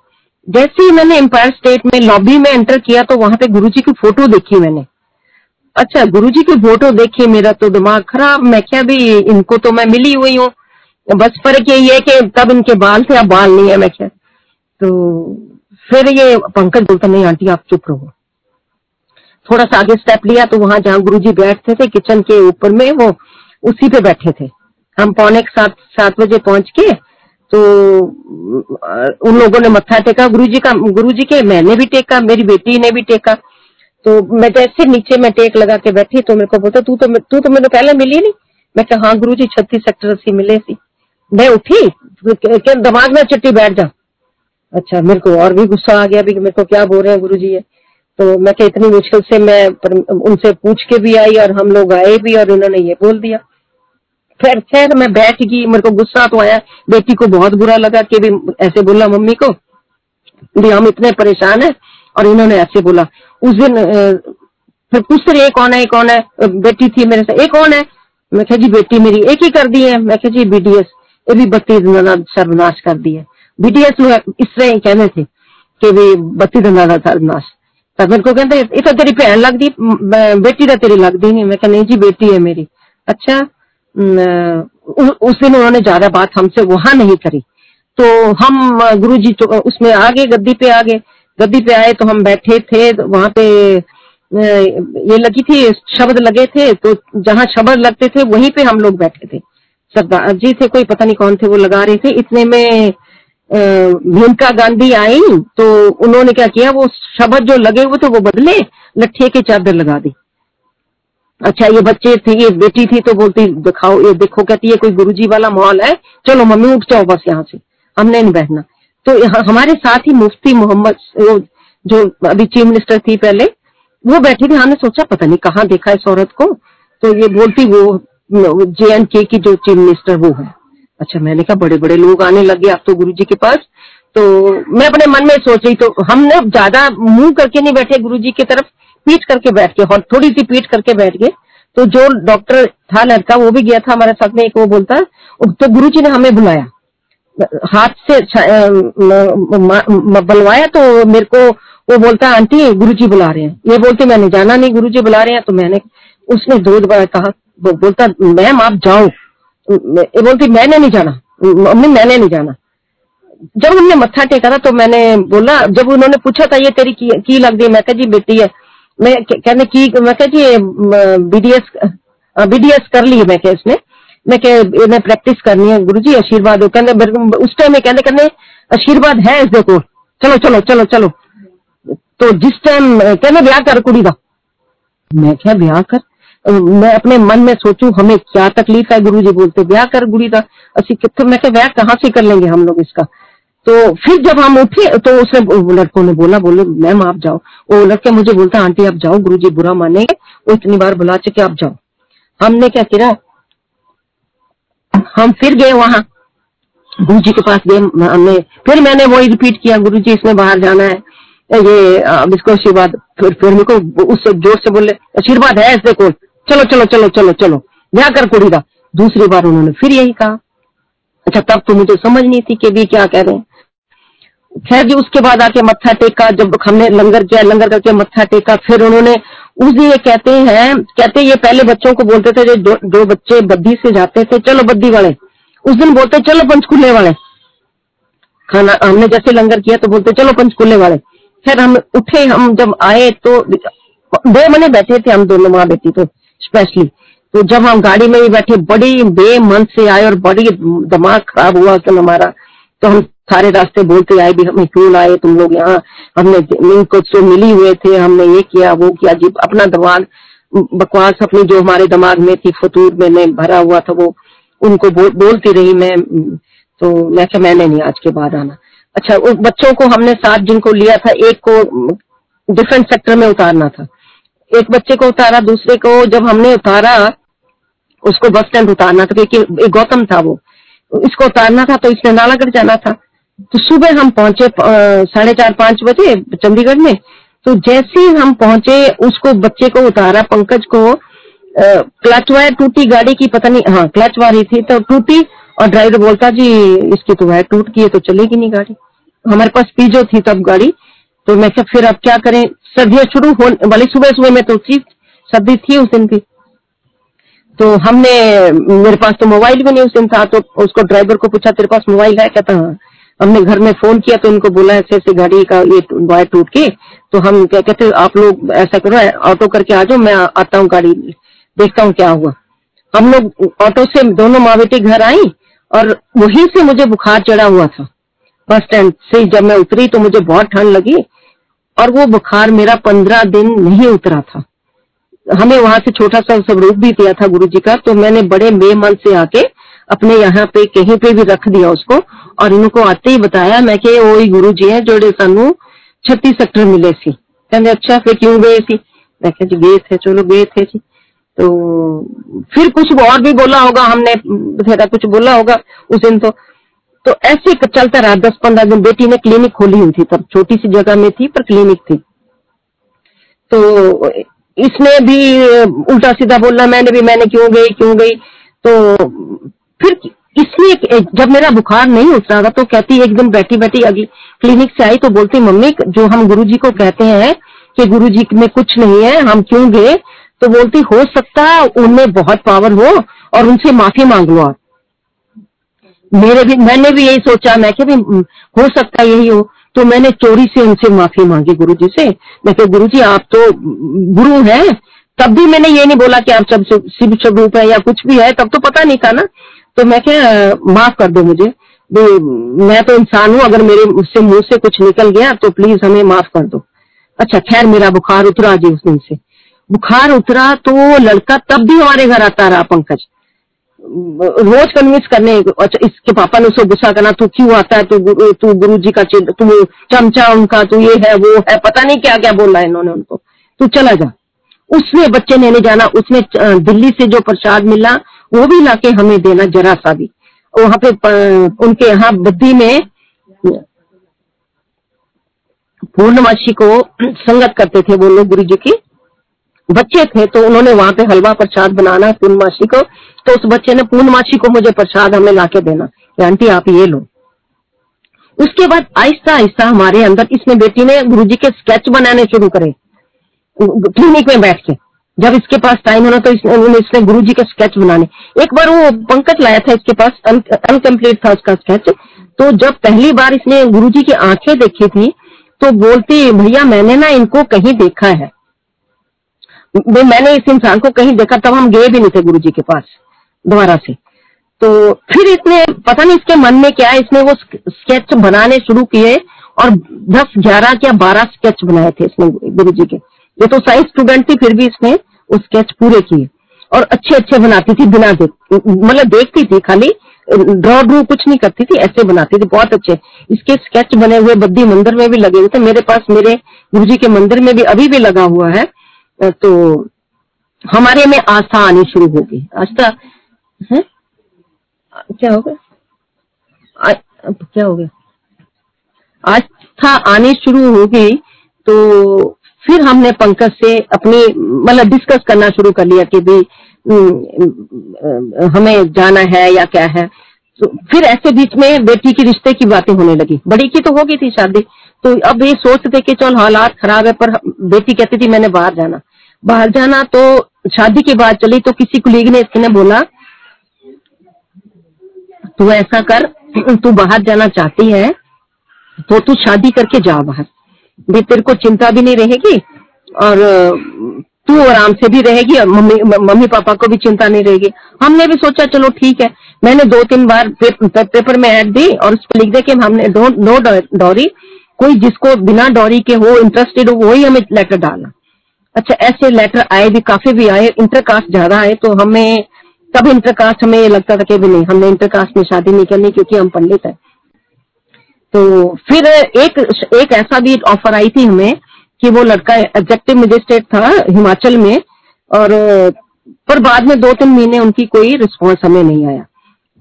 जैसे ही मैंने एम्पायर स्टेट में लॉबी में एंटर किया तो वहाँ पे गुरुजी की फ़ोटो देखी मैंने। अच्छा गुरुजी की फ़ोटो देखी, मेरा तो दिमाग खराब। मैं क्या भी, इनको तो मैं मिली हुई हूँ। बस फ़र्क यही है कि तब इनके बाल थे, अब बाल नहीं है, मैं क्या? तो फिर ये पंकज बोलता, नहीं, आंटी, आप चुप रहो। थोड़ा सा आगे स्टेप लिया तो वहाँ जहाँ गुरु जी बैठते थे किचन के ऊपर में वो उसी पे बैठे थे। हम पौने सात सात बजे पहुँच के तो उन लोगों ने मत्था टेका गुरु जी का गुरु जी के मैंने भी टेका, मेरी बेटी ने भी टेका। तो मैं जैसे नीचे में टेक लगा के बैठी तो मेरे को बोलता, तू तो तू तो मेरे पहले मिली नहीं। मैं कहा हाँ गुरु जी छत्तीस सेक्टर अस्सी मिले सी मैं उठी दिमाग में चिट्टी बैठ जा। अच्छा मेरे को और भी गुस्सा आ गया मेरे को क्या बोल रहे हैं गुरु जी है तो मैं क्या इतनी मुश्किल से मैं उनसे पूछ के भी आई और हम लोग आए भी और उन्होंने ये बोल दिया। फिर खैर, मैं बैठ गई, मेरे को गुस्सा तो आया। बेटी को बहुत बुरा लगा कि भी ऐसे बोला मम्मी को। भी हम इतने परेशान है और इन्होंने ऐसे बोला। उस दिन फिर पूछते रहे कौन है कौन है? बेटी थी मेरे से एक कौन है? मैं कहा, जी, बेटी मेरी एक ही कर दी है। मैं कहा, जी बीडीएस ये भी बत्ती सर्वनाश कर दी है। बीडीएस इस तरह कहने थे कि भी बत्ती दंदा सर्वनाश। को कहते ये तो तेरी भैन लगती बेटी तो तेरी लगती नहीं मैं कहा नहीं जी बेटी है मेरी अच्छा उस दिन उन्होंने ज़्यादा बात हमसे वहाँ नहीं करी तो हम गुरु जी तो उसमें आ गए गद्दी पे आ गए गद्दी पे आए तो हम बैठे थे तो वहाँ पे ये लगी थी शब्द लगे थे तो जहाँ शब्द लगते थे वहीं पे हम लोग बैठे थे सरदार जी थे कोई पता नहीं कौन थे वो लगा रहे थे इतने में भीमका गांधी आई तो उन्होंने क्या किया, वो शब्द जो लगे हुए थे वो बदले, लट्ठे की चादर लगा दी। अच्छा ये बच्चे थे, ये बेटी थी तो बोलती, दिखाओ, ये देखो, कहती है कोई गुरुजी वाला माहौल है, चलो मम्मी उठ जाओ बस यहाँ से, हमने नहीं बैठना। तो हमारे साथ ही मुफ्ती मोहम्मद जो अभी चीफ मिनिस्टर थी पहले, वो बैठी थी, हमने सोचा, पता नहीं कहाँ देखा इस औरत को तो ये बोलती वो जे एंड के की जो चीफ मिनिस्टर वो है। अच्छा मैंने कहा बड़े बड़े लोग आने लगे आप तो गुरु जी के पास। तो मैं अपने मन में सोच रही तो हमने ज़्यादा मुँह करके नहीं बैठे गुरु जी की तरफ़ पीट करके बैठ गए और थोड़ी सी पीट करके बैठ गए। तो जो डॉक्टर था, लड़का, वो भी गया था हमारे साथ में, एक वो बोलता तो गुरु जी ने हमें बुलाया। हाथ से बुलवाया तो मेरे को, वो बोलता, आंटी गुरु जी बुला रहे हैं। ये बोलते, मैंने जाना नहीं गुरु जी बुला रहे हैं। तो मैंने, उसने दो बार कहा बोलता, मैम, आप जाओ। ये बोलती मैंने नहीं जाना। मम्मी मैंने नहीं जाना। जब उनने मत्था टेका था तो मैंने बोला जब उन्होंने पूछा था ये तेरी की, की लग गई? मैं कहा जी बेटी है मैं कहने की मैं कहा जी बीडीएस बीडीएस कर ली मैं क्या इसने मैं कह इन्हें प्रैक्टिस करनी है गुरु जी आशीर्वाद हो। कहते उस टाइम में कहते कहते आशीर्वाद है इस देखो चलो चलो चलो चलो। तो जिस टाइम कहने ब्याह कर कुड़ी का। मैं क्या ब्याह कर? मैं अपने मन में सोचूं, हमें क्या तकलीफ़ है? गुरु जी बोलते ब्याह कर गुड़ी का असि कितने मैं क्या ब्याह कहाँ से कर लेंगे हम लोग इसका? तो फिर जब हम उठे तो उसने लड़कों ने बोला, बोले, मैम, आप जाओ। वो लड़के मुझे बोलता, आंटी, आप जाओ गुरु जी बुरा मानेंगे वो इतनी बार बुला चुके, आप जाओ। हमने क्या किया? हम फिर गए वहाँ। गुरु जी के पास गए हमने फिर मैंने वही रिपीट किया गुरु जी इसमें बाहर जाना है। ये इसको आशीर्वाद फिर फिर मेरे को उससे ज़ोर से बोले, आशीर्वाद है ऐसे को चलो चलो चलो चलो चलो। ब्याह कर कुड़ी का। दूसरी बार उन्होंने फिर यही कहा। अच्छा तब तो मुझे समझ नहीं थी कि भी क्या कह रहे हैं। खैर जी, उसके बाद आके मत्था टेका, जब हमने लंगर किया, लंगर करके मत्था टेका, फिर उन्होंने उस दिन ये कहते हैं, कहते ये पहले बच्चों को बोलते थे, जो जो बच्चे बद्दी से जाते थे, चलो बद्दी वाले। उस दिन बोलते, चलो पंचकुले वाले। खाना, हमने जैसे लंगर किया तो बोलते, चलो पंचकुले वाले। फिर हम उठे, हम जब आए तो दो मने बैठे थे, हम दोनों माँ बेटी तो। स्पेशली तो जब हम गाड़ी में ही बैठे बड़ी बेमन से आए और बड़ी दिमाग खराब हुआ कि हमारा तो हम सारे रास्ते बोलते आए भी हमें क्यों लाए तुम लोग यहाँ? हमने कुछ तो मिली हुए थे हमने ये किया वो किया। जी अपना दिमाग बकवास अपनी जो हमारे दिमाग में थी फतूर में भरा हुआ था वो उनको बो, बोलती रही मैं तो मैं क्या मैंने नहीं आज के बाद आना। अच्छा उस बच्चों को हमने साथ जिनको लिया था एक को डिफरेंट सेक्टर में उतारना था। एक बच्चे को उतारा, दूसरे को जब हमने उतारा, उसको बस स्टैंड उतारना था, क्योंकि एक गौतम था वो। इसको उतारना था तो इसने नालागढ़ जाना था। तो सुबह हम पहुँचे साढ़े चार, पाँच बजे चंडीगढ़ में। तो जैसे ही हम पहुँचे, उसको बच्चे को उतारा, पंकज को क्लच वायर टूटी, गाड़ी की पता नहीं हाँ क्लच वायर थी तो टूटी और ड्राइवर बोलता, जी, इसकी तो वायर टूट गई है तो चलेगी नहीं गाड़ी। हमारे पास पीजो थी तब गाड़ी। तो मैं क्या फिर अब क्या करें? सर्दियाँ शुरू हो वाली सुबह सुबह में तो थी, सर्दी थी उस दिन की तो हमने, मेरे पास तो मोबाइल भी नहीं उस दिन था तो उसको ड्राइवर को पूछा, तेरे पास मोबाइल है कहता हाँ हमने घर में फ़ोन किया तो उनको बोला, ऐसे ऐसे गाड़ी का ये वायर टूट के। तो हम क्या कहते, आप लोग ऐसा करो, ऑटो करके आ जाओ, मैं आता हूँ गाड़ी, देखता हूँ क्या हुआ। हम लोग ऑटो से दोनों माँ बेटी घर आई, और वहीं से मुझे बुखार चढ़ा हुआ था। बस स्टैंड से जब मैं उतरी तो मुझे बहुत ठंड लगी और वो बुखार मेरा पंद्रह दिन नहीं उतरा था। हमें वहाँ से छोटा सा स्वरूप भी दिया था गुरु जी का तो मैंने बड़े बेमन से आके अपने यहाँ पे कहीं पे भी रख दिया उसको और इनको आते ही बताया, मैं कि वो ही गुरु जी है जोड़े सानू छत्तीस सेक्टर मिले सी। कहते अच्छा फिर क्यों गए सी? मैं जी, गए थे, चलो गए थे जी। तो फिर कुछ और भी बोला होगा, हमने कुछ बोला होगा उस दिन तो। तो ऐसे चलता रहा। दस पंद्रह दिन बेटी ने क्लिनिक खोली हुई थी, तब छोटी सी जगह में थी, पर क्लिनिक थी। तो इसने भी उल्टा सीधा बोलना, मैंने भी, मैंने क्यों गई क्यों गई? तो फिर इसलिए जब मेरा बुखार नहीं उतरा था तो कहती, एक दिन बैठी बैठी अगली क्लिनिक से आई तो बोलती, मम्मी, जो हम गुरुजी को कहते हैं कि गुरुजी में कुछ नहीं है, हम क्यों गए? तो बोलती, हो सकता है उनमें बहुत पावर हो और उनसे माफ़ी मांग लो आप। मेरे भी, मैंने भी यही सोचा, मैं कि हो सकता यही हो। तो मैंने चोरी से उनसे माफ़ी मांगी गुरु जी से। मैं कह गुरु जी आप तो गुरु हैं। तब भी मैंने ये नहीं बोला कि आप सब शिव स्वरूप है या कुछ भी है, तब तो पता नहीं था ना। तो मैं क्या माफ़ कर दो मुझे। मैं तो इंसान हूँ, अगर मेरे उससे मुँह से कुछ निकल गया तो प्लीज़ हमें माफ़ कर दो। अच्छा खैर, मेरा बुखार उतरा जी उस दिन से। बुखार उतरा तो लड़का तब भी हमारे घर आता रहा, पंकज। रोज कन्विंस करने अच्छा इसके पापा ने उसे गुस्सा करना, तू क्यों आता है? तू तू गुरु जी का तू चमचा उनका, तू ये है, वो है, पता नहीं क्या क्या बोला है इन्होंने उनको। तू चला जा। उसने बच्चे ने नहीं जाना, उसने दिल्ली से जो प्रसाद मिला, वो भी लाके हमें देना, जरा सा भी। वहाँ पे उनके यहाँ बुद्धि में पूर्णमासी को संगत करते थे वो लोग गुरु जी की। बच्चे थे तो उन्होंने वहाँ पे हलवा प्रसाद बनाना, पूर्णमासी को तो उस बच्चे ने पूर्णमासी को मुझे प्रसाद हमें ला के देना आंटी, आप ये लो। उसके बाद आहिस्ता आहिस्ता हमारे अंदर इसमें बेटी ने गुरुजी के स्केच बनाने शुरू करे, क्लिनिक में बैठ के। जब इसके पास टाइम होना तो इसने इसने गुरु जी के स्केच बनाने। एक बार वो पंकज लाया था इसके पास अनकम्प्लीट था उसका स्केच तो जब पहली बार इसने गुरु जी की आँखें देखी थी तो बोलती, भैया, मैंने ना इनको कहीं देखा है। मैंने इस इंसान को कहीं देखा, तब हम गए भी नहीं थे गुरु जी के पास, दोबारा से। तो फिर इसने, पता नहीं इसके मन में क्या है इसने वो स्केच बनाने शुरू किए और दस, ग्यारह क्या बारह स्केच बनाए थे इसने गुरु के। ये तो साइंस स्टूडेंट थी, फिर भी इसने वो स्केच पूरे किए और अच्छे अच्छे बनाती थी बिना देख मतलब देखती थी खाली ड्रॉ ड्रू कुछ नहीं करती थी, ऐसे बनाती थी, बहुत अच्छे। इसके स्केच बने हुए बद्दी मंदिर में भी लगे हुए थे, मेरे पास मेरे गुरु जी के मंदिर में भी अभी भी लगा हुआ है। तो हमारे में आस्था आनी शुरू होगी आस्था, है? क्या हो गया? क्या हो गया? आस्था आनी शुरू होगी तो फिर हमने पंकज से अपनी मतलब डिस्कस करना शुरू कर लिया कि भाई हमें जाना है या क्या है। तो फिर ऐसे बीच में बेटी की रिश्ते की बातें होने लगी। बड़ी की तो हो गई थी शादी। तो अब ये सोचते कि चल हालात खराब है, पर बेटी कहती थी, मैंने बाहर जाना। बाहर जाना तो शादी के बाद चली तो किसी कुलीग ने इसने बोला तू ऐसा कर तू बाहर जाना चाहती है तो तू शादी करके जा बाहर। भी तेरे को चिंता भी नहीं रहेगी और तू आराम से भी रहेगी और मम्मी मम्मी पापा को भी चिंता नहीं रहेगी। हमने भी सोचा चलो ठीक है। मैंने दो तीन बार पे, पे, पेपर में ऐड दी और उस पर लिख दे कि हमने नो डॉरी कोई जिसको बिना डॉरी के हो इंटरेस्टेड हो वही हमें लेटर डालना। अच्छा ऐसे लेटर आए भी, काफ़ी भी आए इंटरकास्ट ज़्यादा आए तो हमें, तब इंटरकास्ट हमें ये लगता था कि भी नहीं, हमने इंटरकास्ट में शादी नहीं करनी क्योंकि हम पंडित है। तो फिर एक एक ऐसा भी ऑफ़र आई थी हमें कि वो लड़का एग्जेक्टिव मजिस्ट्रेट था हिमाचल में, और, पर बाद में दो तीन महीने उनकी कोई रिस्पॉन्स हमें नहीं आया।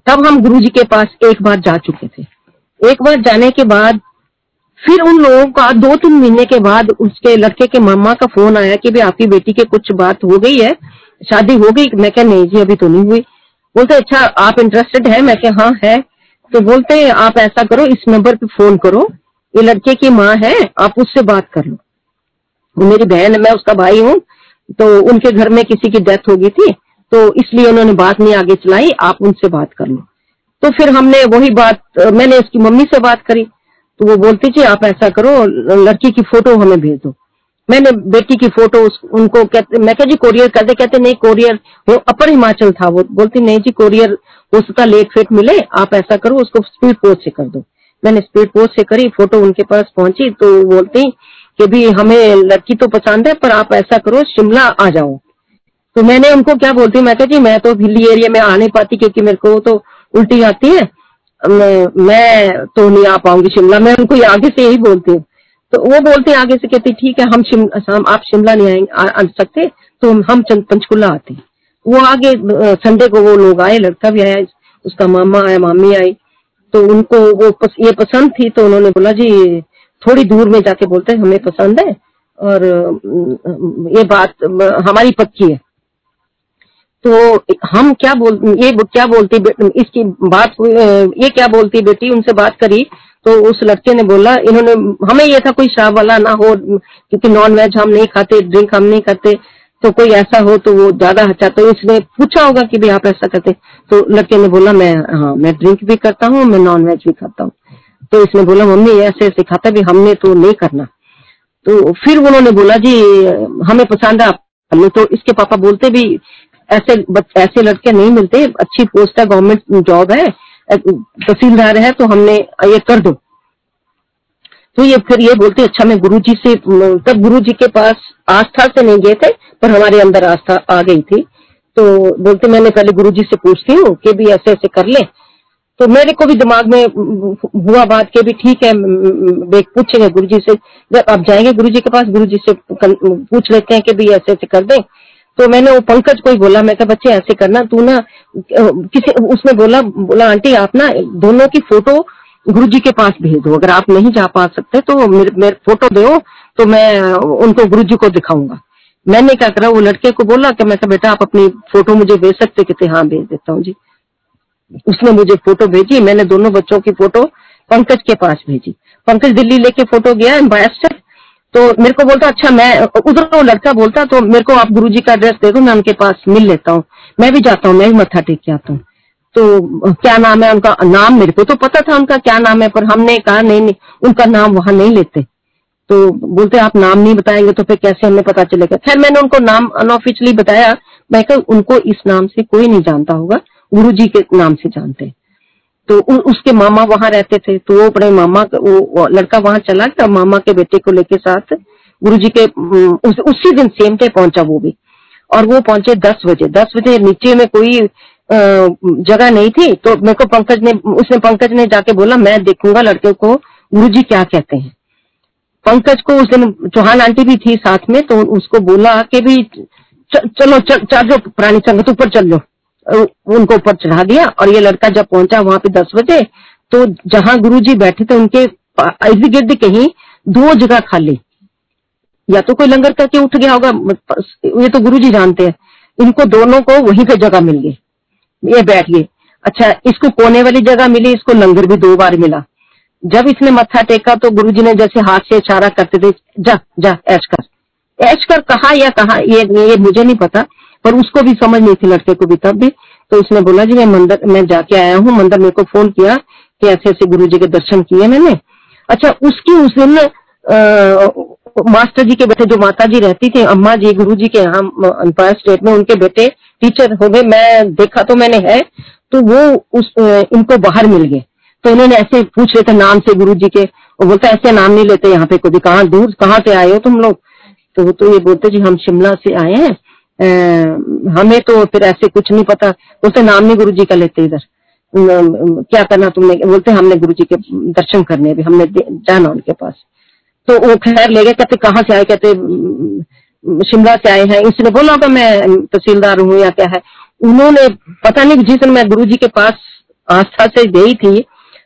तब हम गुरु जी के पास एक बार जा चुके थे। एक बार जाने के बाद फिर उन लोगों का दो तीन महीने के बाद उसके लड़के के मामा का फ़ोन आया कि भाई आपकी बेटी के कुछ बात हो गई है, शादी हो गई। मैं क्या नहीं जी, अभी तो नहीं हुई। बोलते अच्छा आप इंटरेस्टेड है? मैं क्या हाँ है। तो बोलते हैं, आप ऐसा करो, इस नंबर पे फ़ोन करो। ये लड़के की माँ है, आप उससे बात कर लो। मेरी बहन है मैं उसका भाई हूँ तो उनके घर में किसी की डेथ हो गई थी तो इसलिए उन्होंने बात नहीं आगे चलाई, आप उनसे बात कर लो। तो फिर हमने वही बात, मैंने उसकी मम्मी से बात करी। तो वो बोलती थी आप ऐसा करो, लड़की की फ़ोटो हमें भेज दो। मैंने बेटी की फ़ोटो उनको कहते, मैं जी कोरियर कर दे। कहते, नहीं कोरियर वो अपर हिमाचल था। वो बोलती, नहीं जी कोरियर सकता लेट फेट मिले, आप ऐसा करो, उसको स्पीड पोस्ट से कर दो। मैंने स्पीड पोस्ट से करी, फ़ोटो उनके पास पहुँची तो बोलती कि भी हमें लड़की तो पसंद है, पर आप ऐसा करो, शिमला आ जाओ। तो मैंने उनको क्या बोलती, मैं जी, मैं तो हिली एरिया में आ नहीं पाती, क्योंकि मेरे को तो उल्टी आती है। मैं तो नहीं आ पाऊँगी शिमला। मैं उनको आगे से यही बोलती हूँ। तो वो बोलते हैं आगे से कहते ठीक है हम हम आप शिमला नहीं आएँगे आ, आ सकते तो हम पंचकुला आते हैं। वो आगे संडे को वो लोग आए लड़का भी आया उसका मामा आया मामी आई। तो उनको वो पस, ये पसंद थी तो उन्होंने बोला जी थोड़ी दूर में जाके बोलते हमें पसंद है और ये बात हमारी पक्की है। तो हम क्या बोल, ये क्या बोलती इसकी बात, ये क्या बोलती बेटी, उनसे बात करी तो उस लड़के ने बोला, इन्होंने, हमें ये था कोई शराब वाला ना हो, क्योंकि नॉन वेज हम नहीं खाते ड्रिंक हम नहीं करते तो कोई ऐसा हो तो वो ज़्यादा अच्छा तो इसने पूछा होगा कि भाई आप ऐसा करते तो लड़के ने बोला, मैं हाँ मैं ड्रिंक भी करता हूँ, मैं नॉन वेज भी खाता हूँ। तो इसने बोला, मम्मी, ऐसे खाता भी हमने तो नहीं करना। तो फिर उन्होंने बोला, जी, हमें पसंद है तो इसके पापा बोलते भी ऐसे ऐसे लड़के नहीं मिलते। अच्छी पोस्ट है गवर्नमेंट जॉब है। तहसीलदार है तो हमने ये कर दो। तो ये फिर ये बोलते अच्छा मैं गुरुजी से तब गुरुजी के पास आस्था से नहीं गए थे, पर हमारे अंदर आस्था आ गई थी। तो बोलते, मैंने पहले गुरुजी से पूछती हूँ कि भी ऐसे ऐसे कर ले। तो मेरे को भी दिमाग में हुआ बात के भी ठीक है पूछेंगे गुरुजी से। जब आप जाएँगे गुरुजी के पास, गुरुजी से पूछ लेते हैं कि भी ऐसे ऐसे कर दें। तो मैंने वो पंकज को ही बोला मैं कहा बच्चे ऐसे करना तू ना किसी उसने बोला बोला आंटी आप ना दोनों की फ़ोटो गुरु जी के पास भेज दो अगर आप नहीं जा पा सकते तो मेरे, मेरे फ़ोटो दो तो मैं उनको गुरु जी को दिखाऊँगा. मैंने क्या करा वो लड़के को बोला कि मैं बेटा आप अपनी फ़ोटो मुझे भेज सकते कहते हाँ भेज देता हूँ जी। उसने मुझे फ़ोटो भेजी मैंने दोनों बच्चों की फ़ोटो पंकज के पास भेजी। पंकज दिल्ली लेके फ़ोटो गया एम्बेसडर तो मेरे को बोलता अच्छा मैं, उधर वो लड़का बोलता तो मेरे को आप गुरुजी का एड्रेस दे दो, मैं उनके पास मिल लेता हूँ। मैं भी जाता हूँ, मैं भी मत्था टेक के आता हूँ। तो क्या नाम है उनका? नाम मेरे को तो पता था उनका क्या नाम है, पर हमने कहा, नहीं नहीं, उनका नाम वहाँ नहीं लेते। तो बोलते, आप नाम नहीं बताएँगे तो फिर कैसे हमें पता चलेगा? खैर, मैंने उनको नाम अनऑफिशियली बताया। मैं कहा, उनको इस नाम से कोई नहीं जानता होगा गुरु जी के नाम से जानते हैं। तो उ, उसके मामा वहाँ रहते थे तो वो अपने मामा वो लड़का वहाँ चला गया मामा के बेटे को लेके साथ गुरु जी के उस, उसी दिन सेम डे पहुँचा वो भी। और वो पहुँचे दस बजे दस बजे नीचे में कोई जगह नहीं थी तो मेरे को पंकज ने उसने पंकज ने जाके बोला मैं देखूँगा लड़के को गुरु जी क्या कहते हैं? पंकज को उस दिन चौहान आंटी भी थी साथ में तो उसको बोला कि भी चलो चल चल प्राणी संगत ऊपर चल लो। उनको ऊपर चढ़ा दिया और ये लड़का जब पहुँचा वहाँ पे दस बजे तो जहाँ गुरु जी बैठे थे उनके इर्द गिर्द कहीं दो जगह खाली। या तो कोई लंगर करके उठ गया होगा ये तो गुरु जी जानते हैं। इनको दोनों को वहीं पे जगह मिल गई। ये बैठ गए। अच्छा इसको कोने वाली जगह मिली, इसको लंगर भी दो बार मिला। जब इसने मत्था टेका तो गुरुजी ने जैसे हाथ से इशारा करते थे, जा जा, ऐश कर। ऐश कर कहा या कहा? ये ये मुझे नहीं पता। पर उसको भी समझ नहीं थी लड़के को भी तब भी। तो उसने बोला, जी, मैं मंदिर, मैं जाके आया हूँ, मंदिर मेरे को फ़ोन किया कि ऐसे ऐसे गुरु जी के दर्शन किए मैंने। अच्छा उसकी उस दिन मास्टर जी के बेटे, जो माता जी रहती थी, अम्मा जी गुरु जी के यहाँ अंपायर स्टेट में उनके बेटे टीचर हो गए, मैं देखा तो मैंने है तो वो उस इनको बाहर मिल गए। तो उन्होंने ऐसे पूछ रहे थे नाम से गुरु जी के वो बोलता, ऐसे नाम नहीं लेते यहाँ पे कभी कहाँ दूर, कहाँ से आए हो तुम लोग? तो तो ये बोलते, जी, हम शिमला से आए हैं हमें तो फिर ऐसे कुछ नहीं पता। बोलते, नाम नहीं गुरु जी का लेते इधर। क्या करना तुमने? बोलते, हमने गुरु जी के दर्शन करने भी, हमने जाना उनके पास। तो वो खैर ले गए, कहते, कहाँ से आए? कहते शिमला से आए हैं। इसने बोला होगा मैं तहसीलदार हूँ या क्या है? उन्होंने, पता नहीं, जिस दिन मैं गुरु जी के पास आस्था से गई थी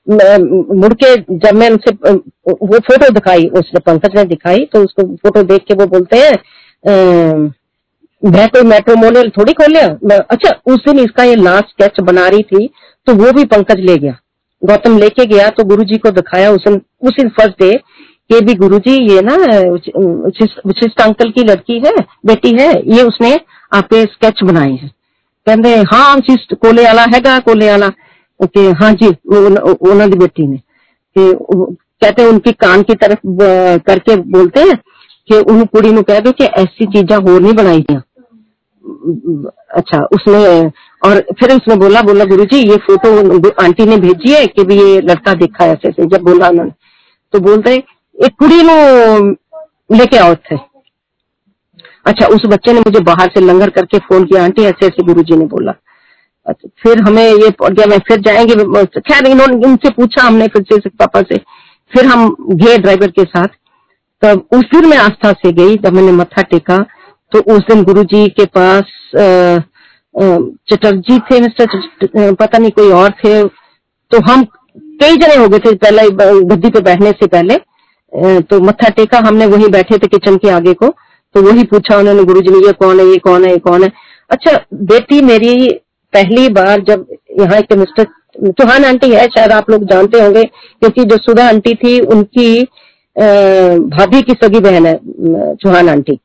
मुड़ के जब मैं उनसे वो फ़ोटो दिखाई, उसने पंकज ने दिखाई तो उसको फ़ोटो देख के वो बोलते हैं मैं कोई मेट्रोमोनियल थोड़ी खोल लिया? अच्छा उस दिन इसका ये लास्ट स्केच बना रही थी तो वो भी पंकज ले गया। गौतम लेके गया तो गुरु जी को दिखाया उस उस दिन फ़र्स्ट डे ये भी गुरु जी ये ना विशिष्ट अंकल की लड़की है, बेटी है, ये उसने आपके स्केच बनाए हैं। कहते हाँ शिष्ट कोले वाला है कोले वाला ओके हाँ जी उन्होंने बेटी ने। कहते उनकी कान की तरफ़ करके बोलते हैं, कि उन कुड़ी कह दो कि ऐसी चीजा होर नहीं बनाई दिया अच्छा उसने, और फिर उसने बोला बोला गुरु जी ये फ़ोटो आंटी ने भेजी है कि भी ये लड़का देखा ऐसे ऐसे? जब बोला उन्होंने तो बोलते एक कुड़ी नो लेके आओ थे अच्छा उस बच्चे ने मुझे बाहर से लंगर करके फ़ोन किया, आंटी, ऐसे ऐसे गुरु जी ने बोला। अच्छा फिर हमें ये गया मैं फिर जाएँगे, खैर, इन्होंने, इनसे पूछा हमने फिर से पापा से। फिर हम गए ड्राइवर के साथ, तब उस दिन मैं आस्था से गई, जब मैंने मत्था टेका तो उस दिन गुरु जी के पास चटर्जी थे, मिस्टर पता नहीं कोई और थे। तो हम कई जने हो गए थे पहले गद्दी पे बैठने से पहले। तो मत्था टेका, हमने वही बैठे थे किचन के आगे को। तो वही पूछा उन्होंने गुरु जी ने, ये कौन है, ये कौन है, ये कौन है? अच्छा बेटी मेरी पहली बार जब यहाँ के मिस्टर चौहान आंटी है, शायद आप लोग जानते होंगे, क्योंकि जो सुधा आंटी थी, उनकी भाभी की सगी बहन है चौहान आंटी।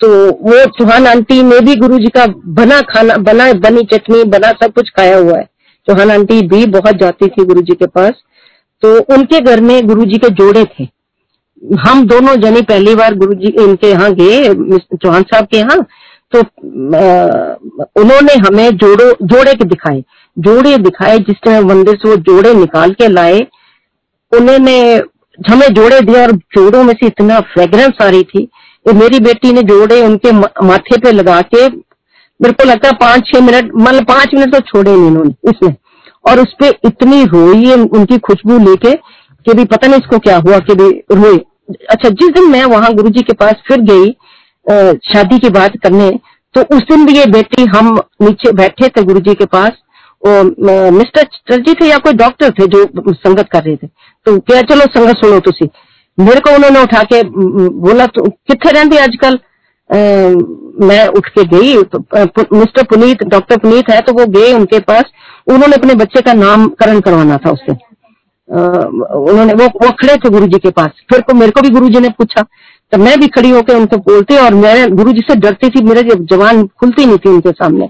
तो वो चौहान आंटी ने भी गुरु जी का बना खाना, बना बनी चटनी, बना सब कुछ खाया हुआ है। चौहान आंटी भी बहुत जाती थी गुरु जी के पास। तो उनके घर में गुरु जी के जोड़े थे। हम दोनों जने पहली बार गुरु जी इनके यहाँ गए चौहान साहब के यहाँ। तो उन्होंने हमें जोड़ो, जोड़े के दिखाए। जोड़े दिखाए जिस टाइम मंदिर से वो जोड़े निकाल के लाए। उन्होंने हमें जोड़े दिए और जोड़ों में से इतना फ्रेग्रेंस आ रही थी। तो मेरी बेटी ने जोड़े, उनके माथे पे लगा के, मेरे को लगता है पाँच छह मिनट मतलब पाँच मिनट तो छोड़े नहीं उन्होंने इसमें और उस पर इतनी रोई उनकी खुशबू लेके कि भी पता नहीं इसको क्या हुआ कि भी रोए अच्छा जिस दिन मैं वहाँ गुरु जी के पास फिर गई शादी की बात करने तो उस दिन भी ये बेटी हम नीचे बैठे थे गुरु जी के पास मिस्टर चटर्जी थे या कोई डॉक्टर थे जो संगत कर रहे थे। तो क्या चलो संगत सुनो तुसी। मेरे को उन्होंने उठा के बोला तो कितने रहती आजकल मैं उठ के गई? तो मिस्टर पुनीत, डॉक्टर पुनीत है तो वो गए उनके पास। उन्होंने अपने बच्चे का नामकरण करवाना था उससे। उन्होंने, वो वो खड़े थे गुरु जी के पास। फिर को, मेरे को भी गुरु जी ने पूछा। तो मैं भी खड़ी होकर उनको बोलती और मैं गुरु जी से डरती थी, मेरे जवान खुलती नहीं थी उनके सामने।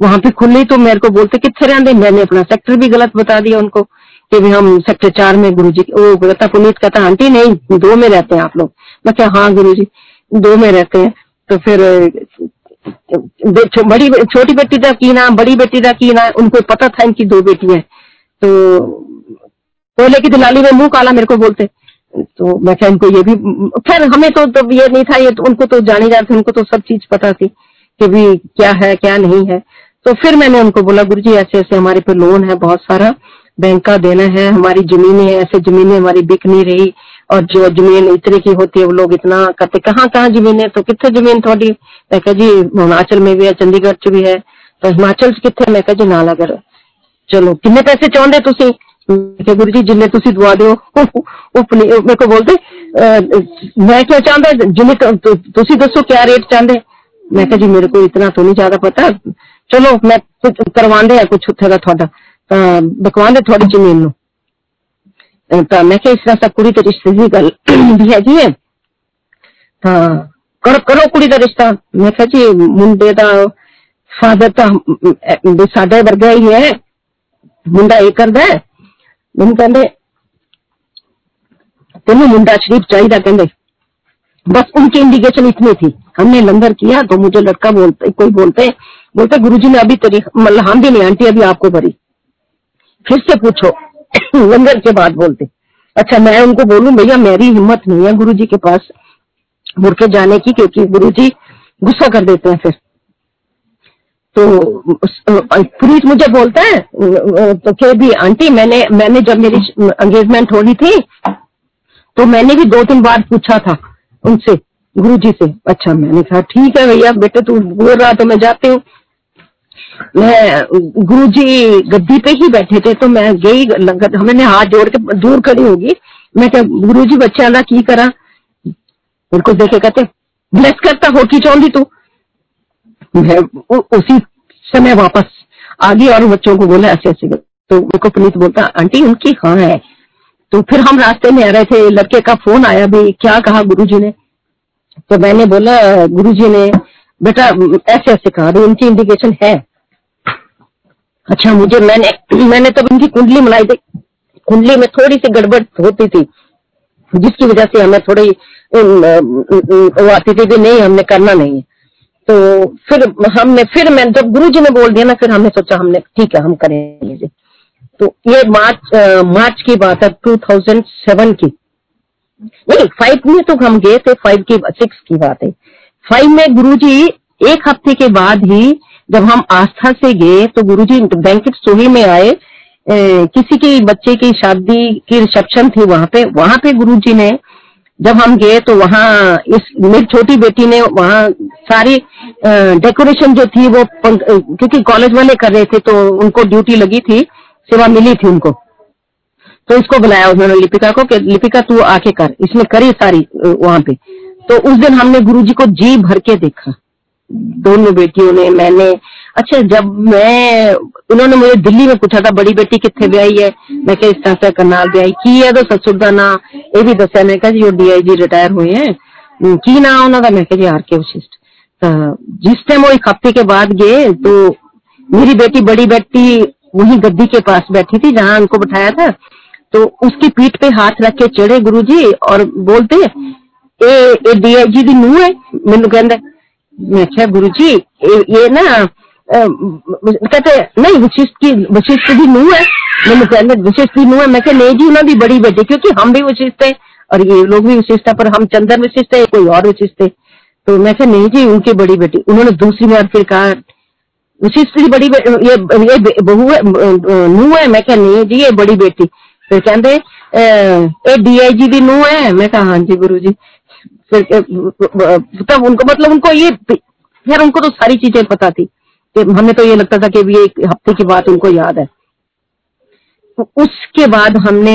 वहाँ पे खुली तो मेरे को बोलते, कितने रहते मैंने अपना सेक्टर भी गलत बता दिया उनको। कि हम सेक्टर चार में गुरु जी वो कहता पुनीत कहता आंटी नहीं दो में रहते हैं आप लोग। मैं क्या हाँ गुरु जी दो में रहते हैं। तो फिर बड़ी छोटी बेटी का की ना बड़ी बेटी का की ना उनको पता था इनकी दो बेटियाँ तो कोयले की दिलाली में मुँह काला मेरे को बोलते। तो मैं क्या इनको ये भी खैर हमें तो, तो ये नहीं था ये तो उनको तो जाने जाते उनको तो सब चीज़ पता थी कि भी क्या है क्या नहीं है। तो फिर मैंने उनको बोला गुरु जी ऐसे ऐसे हमारे पे लोन है बहुत सारा बैंक का देना है, हमारी जमीनें, ऐसे जमीनें हमारी बिक नहीं रही और जो ज़मीन इतने की होती है, वो लोग इतना करते, कहाँ कहाँ ज़मीन है तो कितने ज़मीन थोड़ी? मैं कह जी, हिमाचल में भी है, चंडीगढ़ च भी है तो हिमाचल कितने? मैं कह जी, नालागढ़। चलो किन्ने पैसे चाहते तुम गुरु जी, जिन्हें तुम दुआ दो मेरे को बोलते मैं क्या चाहता, जिन्हें तुम दसो क्या रेट चाहते? मैं जी, मेरे को इतना तो नहीं ज़्यादा पता। चलो, मैं करवांदे कुछ उत्थे का थोड़ा। बकवांदे थोड़ी जमीन नु ਤਾਂ ਮੈਂ ਕਿਹਾ ਇਸ ਤਰ੍ਹਾਂ ਤਾਂ ਕੁੜੀ ਤੇ ਰਿਸ਼ਤੇ ਦੀ ਗੱਲ ਵੀ ਹੈਗੀ ਹੈ ਤਾਂ ਕਰੋ ਕਰੋ ਕੁੜੀ ਦਾ ਰਿਸ਼ਤਾ ਮੈਂ ਕਿਹਾ ਜੀ ਮੁੰਡੇ ਦਾ ਫਾਦਰ ਤਾਂ ਸਾਡੇ ਵਰਗਾ ਹੀ ਹੈ ਮੁੰਡਾ ਇਹ ਕਰਦਾ ਮੈਨੂੰ ਕਹਿੰਦੇ तेनों मुंडा शरीफ चाहिए कहते बस उनकी इंडिकेशन इतनी थी हमने लंगर किया तो मुझे लड़का बोलते कोई बोलते बोलते गुरुजी ने अभी तरी मतलब हम भी नहीं आंटी अभी आपको भरी फिर से पूछो। लंगर के बाद बोलते। अच्छा मैं उनको बोलूँ, भैया, मेरी हिम्मत नहीं है गुरु जी के पास मुड़ के जाने की, क्योंकि गुरु जी गुस्सा कर देते हैं फिर। तो पुलिस मुझे बोलता है तो क्या भी, आंटी, मैंने मैंने जब मेरी एंगेजमेंट हो रही थी तो मैंने भी दो तीन बार पूछा था उनसे गुरु जी से। अच्छा मैंने कहा, ठीक है भैया, बेटे, तू बोल रहा तो मैं जाती हूँ। मैं गुरु जी गद्दी पे ही बैठे थे तो मैं गई हमने हाथ जोड़ के दूर खड़ी होगी। मैं क्या गुरु जी बच्चे का की करा? उनको देखे कहते ब्लेस करता हो की चाहती तू। मैं उसी समय वापस आ गई और बच्चों को बोला, ऐसे ऐसे। तो उनको पुनीत बोलता, आंटी, उनकी हाँ है। तो फिर हम रास्ते में आ रहे थे, लड़के का फ़ोन आया भी, क्या कहा गुरुजी ने? तो मैंने बोला, गुरुजी ने, बेटा, ऐसे ऐसे कहा उनकी इंडिकेशन है। अच्छा मुझे मैंने मैंने तब इनकी कुंडली बनाई थी। कुंडली में थोड़ी सी गड़बड़ होती थी जिसकी वजह से हमें थोड़ी वो आती थी नहीं हमने करना नहीं है। तो फिर हमने फिर मैं जब गुरु जी ने बोल दिया ना फिर हमने सोचा हमने ठीक है हम करेंगे तो ये मार्च आ, मार्च की बात है 2007 की। नहीं फाइव में तो हम गए थे फाइव की सिक्स की बात है। फाइव में गुरु जी एक हफ़्ते के बाद ही जब हम आस्था से गए तो गुरुजी बैंकेट सोही में आए ए, किसी के बच्चे की शादी की रिसेप्शन थी वहाँ पे वहाँ पे गुरुजी ने जब हम गए तो वहाँ इस मेरी छोटी बेटी ने वहाँ सारी डेकोरेशन जो थी वो क्योंकि कॉलेज वाले कर रहे थे तो उनको ड्यूटी लगी थी सेवा मिली थी उनको। तो इसको बुलाया उन्होंने लिपिका को कि लिपिका तू आके कर इसमें करी सारी वहाँ पे। तो उस दिन हमने गुरुजी को जी भर के देखा। दोनों बेटियों ने मैंने अच्छा जब मैं उन्होंने मुझे दिल्ली में पूछा था बड़ी बेटी कितने ब्याई है? मैं क्या इस तरह से करनाल ब्याई की है तो ससुर का ना ये भी दसिया मैं कहा जी वो डीआईजी रिटायर हुए हैं की ना उन्होंने मैं कहा जी आर के वशिष्ठ। जिस टाइम वो एक हफ़्ते के बाद गए तो मेरी बेटी बड़ी बेटी वही गद्दी के पास बैठी थी जहाँ उनको बिठाया था। तो उसकी पीठ पे हाथ रख के चढ़े गुरु जी और बोलते ए, डीआईजी दी नूह है? मेनू कहता क्या गुरु जी ये ना कहते नहीं वशिष्ठ की वशिष्ठ की नूह है, मैंने कहने वशिष्ठ की नूह है। मैं नहीं जी, उन्होंने बड़ी बेटी, क्योंकि हम भी वशिष्ठ है, और ये लोग भी वशिष्ठ है, पर हम चंदर वशिष्ठ है, कोई और वशिष्ठ है। तो मैं क्या नहीं जी, उनकी बड़ी बेटी, उन्होंने दूसरी बार फिर कहा वशिष्ठ की बड़ी ये ये बहू है नूह है? मैं क्या नहीं जी, ये बड़ी बेटी। फिर कहते ए डीआईजी दी नूह है? मैं कहा हाँ जी गुरु जी फिर तब उनको मतलब उनको ये यार उनको तो सारी चीज़ें पता थी कि हमें तो ये लगता था कि ये एक हफ़्ते की बात उनको याद है। तो उसके बाद हमने,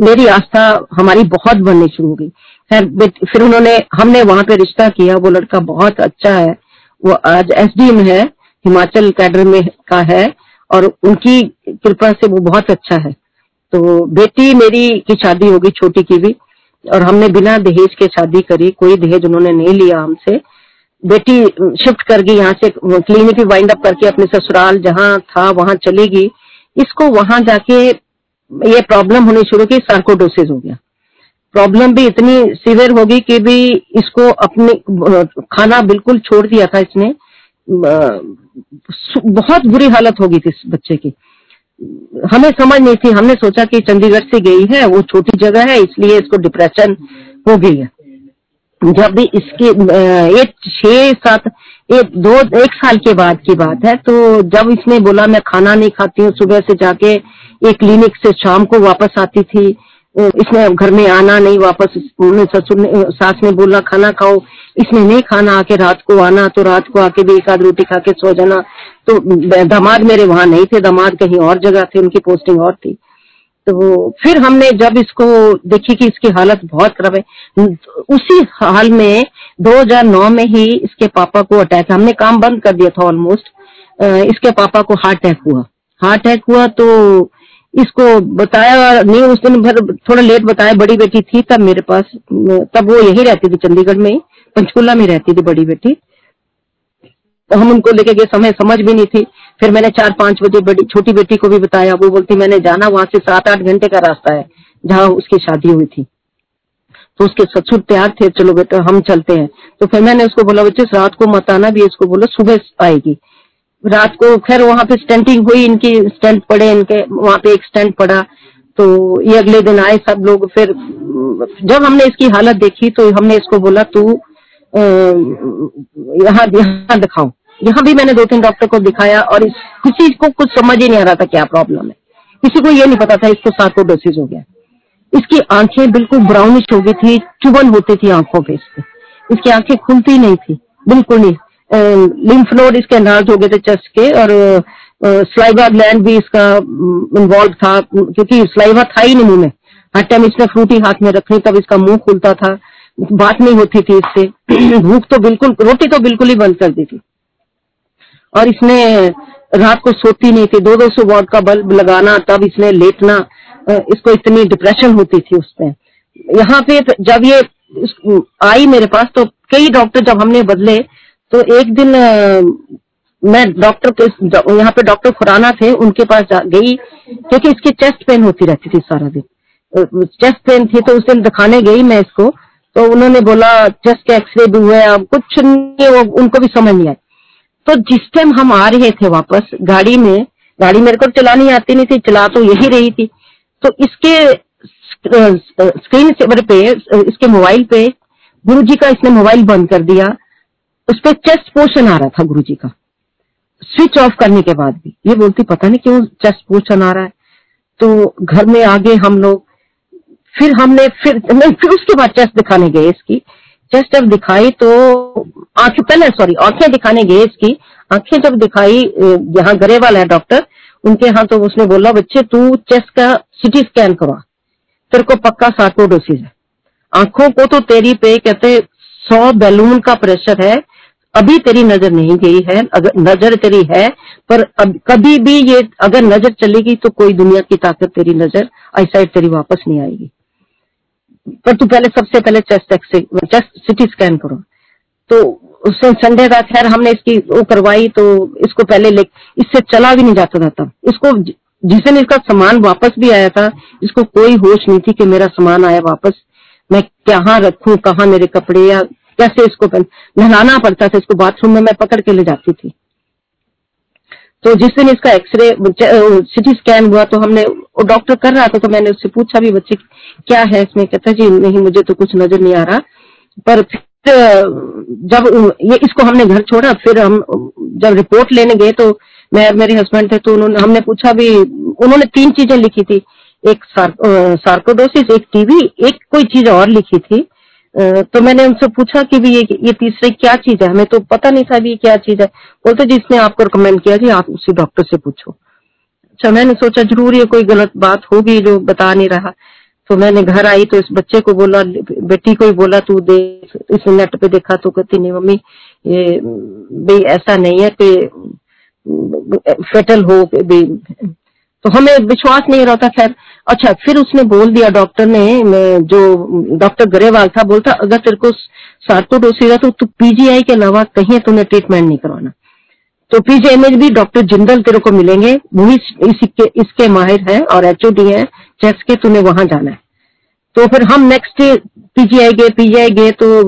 मेरी आस्था हमारी बहुत बननी शुरू हो गई। खैर फिर उन्होंने, हमने वहाँ पे रिश्ता किया, वो लड़का बहुत अच्छा है। वो आज एसडीएम है, हिमाचल कैडर में का है, और उनकी कृपा से वो बहुत अच्छा है। तो बेटी मेरी की शादी होगी छोटी की भी। और हमने बिना दहेज के शादी करी, कोई दहेज उन्होंने नहीं लिया हमसे। बेटी शिफ्ट कर गई यहाँ से क्लिनिक भी वाइंड अप करके अपने ससुराल जहाँ था, वहाँ चली गई। इसको वहाँ जाके ये प्रॉब्लम होनी शुरू की सार्कोडोसिस हो गया। प्रॉब्लम भी इतनी सीवियर होगी कि भी इसको अपने, खाना बिल्कुल छोड़ दिया था इसने। बहुत बुरी हालत होगी थी इस बच्चे की। हमें समझ नहीं थी, हमने सोचा कि चंडीगढ़ से गई है, वो छोटी जगह है, इसलिए इसको डिप्रेशन हो गई है। जब भी इसके एक छह, सात, एक, दो, एक साल के बाद की बात है तो जब इसने बोला, मैं खाना नहीं खाती हूँ, सुबह से जाके एक क्लिनिक से शाम को वापस आती थी इसने घर में आना नहीं, वापस ससुर ने, सास ने बोला, खाना खाओ। इसने नहीं खाना, आके रात को आना तो रात को आके भी एक आध रोटी खा के सो जाना। तो दामाद मेरे वहाँ नहीं थे, दामाद कहीं और जगह थे, उनकी पोस्टिंग और थी। तो फिर हमने जब इसको देखी कि इसकी हालत बहुत खराब है, उसी हाल में 2009 में ही इसके पापा को अटैक हमने काम बंद कर दिया था ऑलमोस्ट इसके पापा को हार्ट अटैक हुआ। हार्ट अटैक हुआ तो इसको बताया नहीं, उस दिन भर थोड़ा लेट बताया, बड़ी बेटी थी तब मेरे पास, तब वो यही रहती थी चंडीगढ़ में, पंचकुला में रहती थी बड़ी बेटी। तो हम उनको लेके गए, समय समझ भी नहीं थी। फिर मैंने चार पाँच बजे बड़ी, छोटी बेटी को भी बताया, वो बोलती, मैंने जाना, वहाँ से सात आठ घंटे का रास्ता है, जहाँ उसकी शादी हुई थी। तो उसके ससुर तैयार थे, चलो बेटा, हम चलते हैं। तो फिर मैंने उसको बोला, बच्चे रात को मत आना भी इसको बोलो, सुबह आएगी। रात को खैर वहाँ पे स्टेंटिंग हुई, इनकी स्टेंट पड़े, इनके वहाँ पे एक स्टेंट पड़ा। तो ये अगले दिन आए सब लोग, फिर, जब हमने इसकी हालत देखी तो हमने इसको बोला, तू यहाँ यहाँ दिखाओ। यहाँ भी मैंने दो तीन डॉक्टर को दिखाया और किसी को कुछ समझ ही नहीं आ रहा था क्या प्रॉब्लम है। किसी को ये नहीं पता था इसको सार्कोडोसिस हो गया। इसकी आँखें बिल्कुल ब्राउनिश हो गई थी चुबन होती थी आँखों पे इसकी आँखें खुलती नहीं थी, बिल्कुल नहीं। लिम्फ नोड इसके नार्ज हो गए थे चेस्ट के और स्लाइवा ग्लैंड भी इसका इन्वॉल्व था, क्योंकि स्लाइवा था ही नहीं मुँह में। हर टाइम इसने फ्रूटी हाथ में रखनी, तब इसका मुँह खुलता था। बात नहीं होती थी इससे। भूख तो बिल्कुल, रोटी तो बिल्कुल ही बंद कर दी थी। और इसने रात को सोती नहीं थी। दो दो सौ वॉट का बल्ब लगाना, तब इसने लेटना इसको इतनी डिप्रेशन होती थी उसमें यहाँ पे जब ये आई मेरे पास तो कई डॉक्टर जब हमने बदले तो एक दिन मैं डॉक्टर यहाँ पे डॉक्टर खुराना थे, उनके पास गई, क्योंकि इसकी चेस्ट पेन होती रहती थी सारा दिन। चेस्ट पेन थी तो उस दिन दिखाने गई मैं इसको तो उन्होंने बोला चेस्ट का एक्सरे भी हुआ है अब कुछ नहीं, वो, उनको भी समझ नहीं आई तो जिस टाइम हम आ रहे थे वापस, गाड़ी में, गाड़ी मेरे को चलानी आती नहीं थी, चला तो यही रही थी। तो इसके स्क्रीन सेवर पे इसके मोबाइल पे, गुरुजी का इसने मोबाइल बंद कर दिया। उस पर चेस्ट पोर्शन आ रहा था गुरुजी का। स्विच ऑफ़ करने के बाद भी। ये बोलती, पता नहीं क्यों चेस्ट पोर्शन आ रहा है? तो घर में आगे हम लोग, फिर हमने, फिर, नहीं, फिर उसके बाद चेस्ट दिखाने गए इसकी। चेस्ट जब दिखाई तो आँखें, पहले सॉरी आँखें दिखाने गए इसकी। आँखें जब दिखाई यहाँ गरेवाल है डॉक्टर उनके यहाँ तो उसने बोला, बच्चे, तू चेस्ट का सिटी स्कैन करवा। तेरे को पक्का सार्कोडोसिस है। आँखों को तो तेरी पे, कहते, सौ बैलून का प्रेशर है अभी तेरी नज़र नहीं गई है, अगर नज़र तेरी है, पर अब कभी भी ये अगर नज़र चलेगी तो कोई दुनिया की ताकत तेरी नज़र आईसाइड तेरी वापस नहीं आएगी। पर तू पहले सबसे पहले चेस्ट चेस्ट सिटी स्कैन करो। तो उससे संडे था खैर हमने इसकी वो करवाई तो इसको पहले ले, इससे चला भी नहीं जाता था तब। इसको जिस दिन इसका सामान वापस भी आया था, इसको कोई होश नहीं थी कि मेरा सामान आया वापस, मैं कहाँ रखू, कहा मेरे कपड़े या कैसे इसको नहलाना पड़ता था इसको बाथरूम में मैं पकड़ के ले जाती थी। तो जिस दिन इसका एक्सरे सिटी स्कैन हुआ तो हमने डॉक्टर कर रहा था तो मैंने उससे पूछा भी बच्चे क्या है इसमें? कहता जी नहीं मुझे तो कुछ नज़र नहीं आ रहा। पर फिर जब ये इसको हमने घर छोड़ा फिर हम जब रिपोर्ट लेने गए तो मैं मेरे हस्बैंड थे तो उन्होंने हमने पूछा भी उन्होंने तीन चीज़ें लिखी थी। एक सार, सार्कोडोसिस एक टीबी एक कोई चीज़ और लिखी थी। तो मैंने उनसे पूछा कि भी ये ये तीसरी क्या चीज़ है? हमें तो पता नहीं था ये क्या चीज़ है। बोलते, जिसने आपको रिकमेंड किया कि आप उसी डॉक्टर से पूछो। अच्छा मैंने सोचा, ज़रूर, ये कोई गलत बात होगी जो बता नहीं रहा। तो मैंने घर आई तो इस बच्चे को बोला, बेटी को ही बोला, तू दे इस नेट पे देखा। तो कहती, नहीं, मम्मी, ये, भाई, ऐसा नहीं है कि, फेटल हो तो हमें विश्वास नहीं रहता, खैर। अच्छा फिर उसने बोल दिया डॉक्टर ने जो डॉक्टर गरेवाल था, बोलता, अगर तेरे को सार्कोडोसिस है तो तू पीजीआई के अलावा कहीं तुम्हें ट्रीटमेंट नहीं करवाना। तो पीजीआई में भी डॉक्टर जिंदल तेरे को मिलेंगे वो इसके इसके माहिर है और एचओडी है चेस्ट के तुम्हें वहाँ जाना है। तो फिर हम नेक्स्ट पीजीआई गए पीजीआई गए तो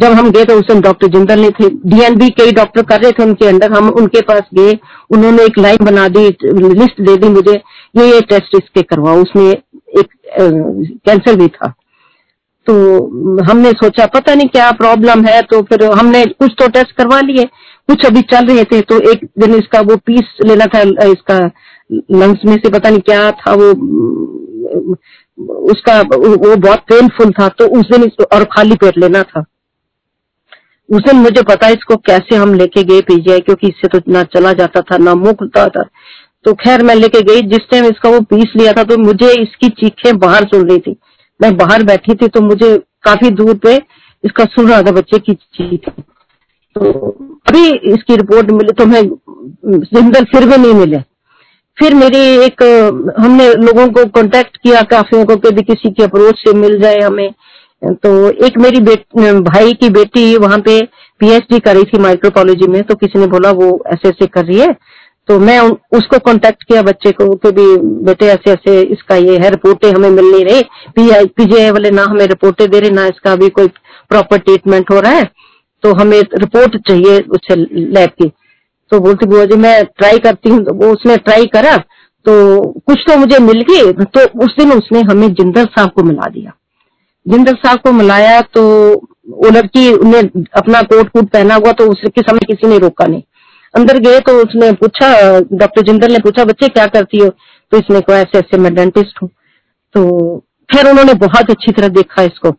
जब हम गए तो उस डॉक्टर जिंदल ने थे। डीएनबी कई डॉक्टर कर रहे थे उनके अंदर। हम उनके पास गए। उन्होंने एक लाइन बना दी, लिस्ट दे दी मुझे। ये ये टेस्ट इसके करवाओ। उसमें एक कैंसर भी था। तो हमने सोचा, पता नहीं क्या प्रॉब्लम है तो फिर हमने कुछ तो टेस्ट करवा लिए। कुछ अभी चल रहे थे तो एक दिन इसका वो पीस लेना था इसका लंग्स में से पता नहीं क्या था वो उसका वो बहुत पेनफुल था तो उस दिन और खाली पेट लेना था। उस दिन मुझे पता है इसको कैसे हम लेके गए पीजीआई, क्योंकि इससे तो ना चला जाता था, ना मुँह खुलता था। तो खैर मैं लेके गई, जिस टाइम इसका वो पीस लिया था तो मुझे इसकी चीखें बाहर सुन रही थी। मैं बाहर बैठी थी तो मुझे काफ़ी दूर पे इसका सुन रहा था बच्चे की चीख। तो अभी इसकी रिपोर्ट मिली तो मैं जिंदल फिर भी नहीं मिले। फिर मेरी एक, हमने लोगों को कांटेक्ट किया, काफियों को कभी किसी के अप्रोच से मिल जाए हमें। तो एक मेरी भाई की बेटी वहाँ पे पीएचडी कर रही थी माइक्रोपोलॉजी में तो किसी ने बोला वो ऐसे ऐसे कर रही है। तो मैं उसको कांटेक्ट किया बच्चे को कि भी बेटे ऐसे ऐसे इसका ये है, रिपोर्टें हमें मिल नहीं रही। पीजीआई वाले ना हमें रिपोर्टें दे रहे, ना इसका अभी कोई प्रॉपर ट्रीटमेंट हो रहा है। तो हमें रिपोर्ट चाहिए उससे लैब की। तो बोलती बुआ जी, मैं ट्राई करती हूँ तो वो उसने ट्राई करा तो कुछ तो मुझे मिल गई। तो उस दिन उसने हमें जिंदर साहब को मिला दिया। जिंदर साहब को मिलाया तो वो लड़की उन्हें अपना कोट कूट पहना हुआ तो उसके समय किसी ने रोका नहीं। अंदर गए तो उसने पूछा, डॉक्टर जिंदर ने पूछा, बच्चे क्या करती हो? तो इसने कहा, ऐसे ऐसे, मैं डेंटिस्ट हूँ। तो फिर उन्होंने बहुत अच्छी तरह देखा इसको।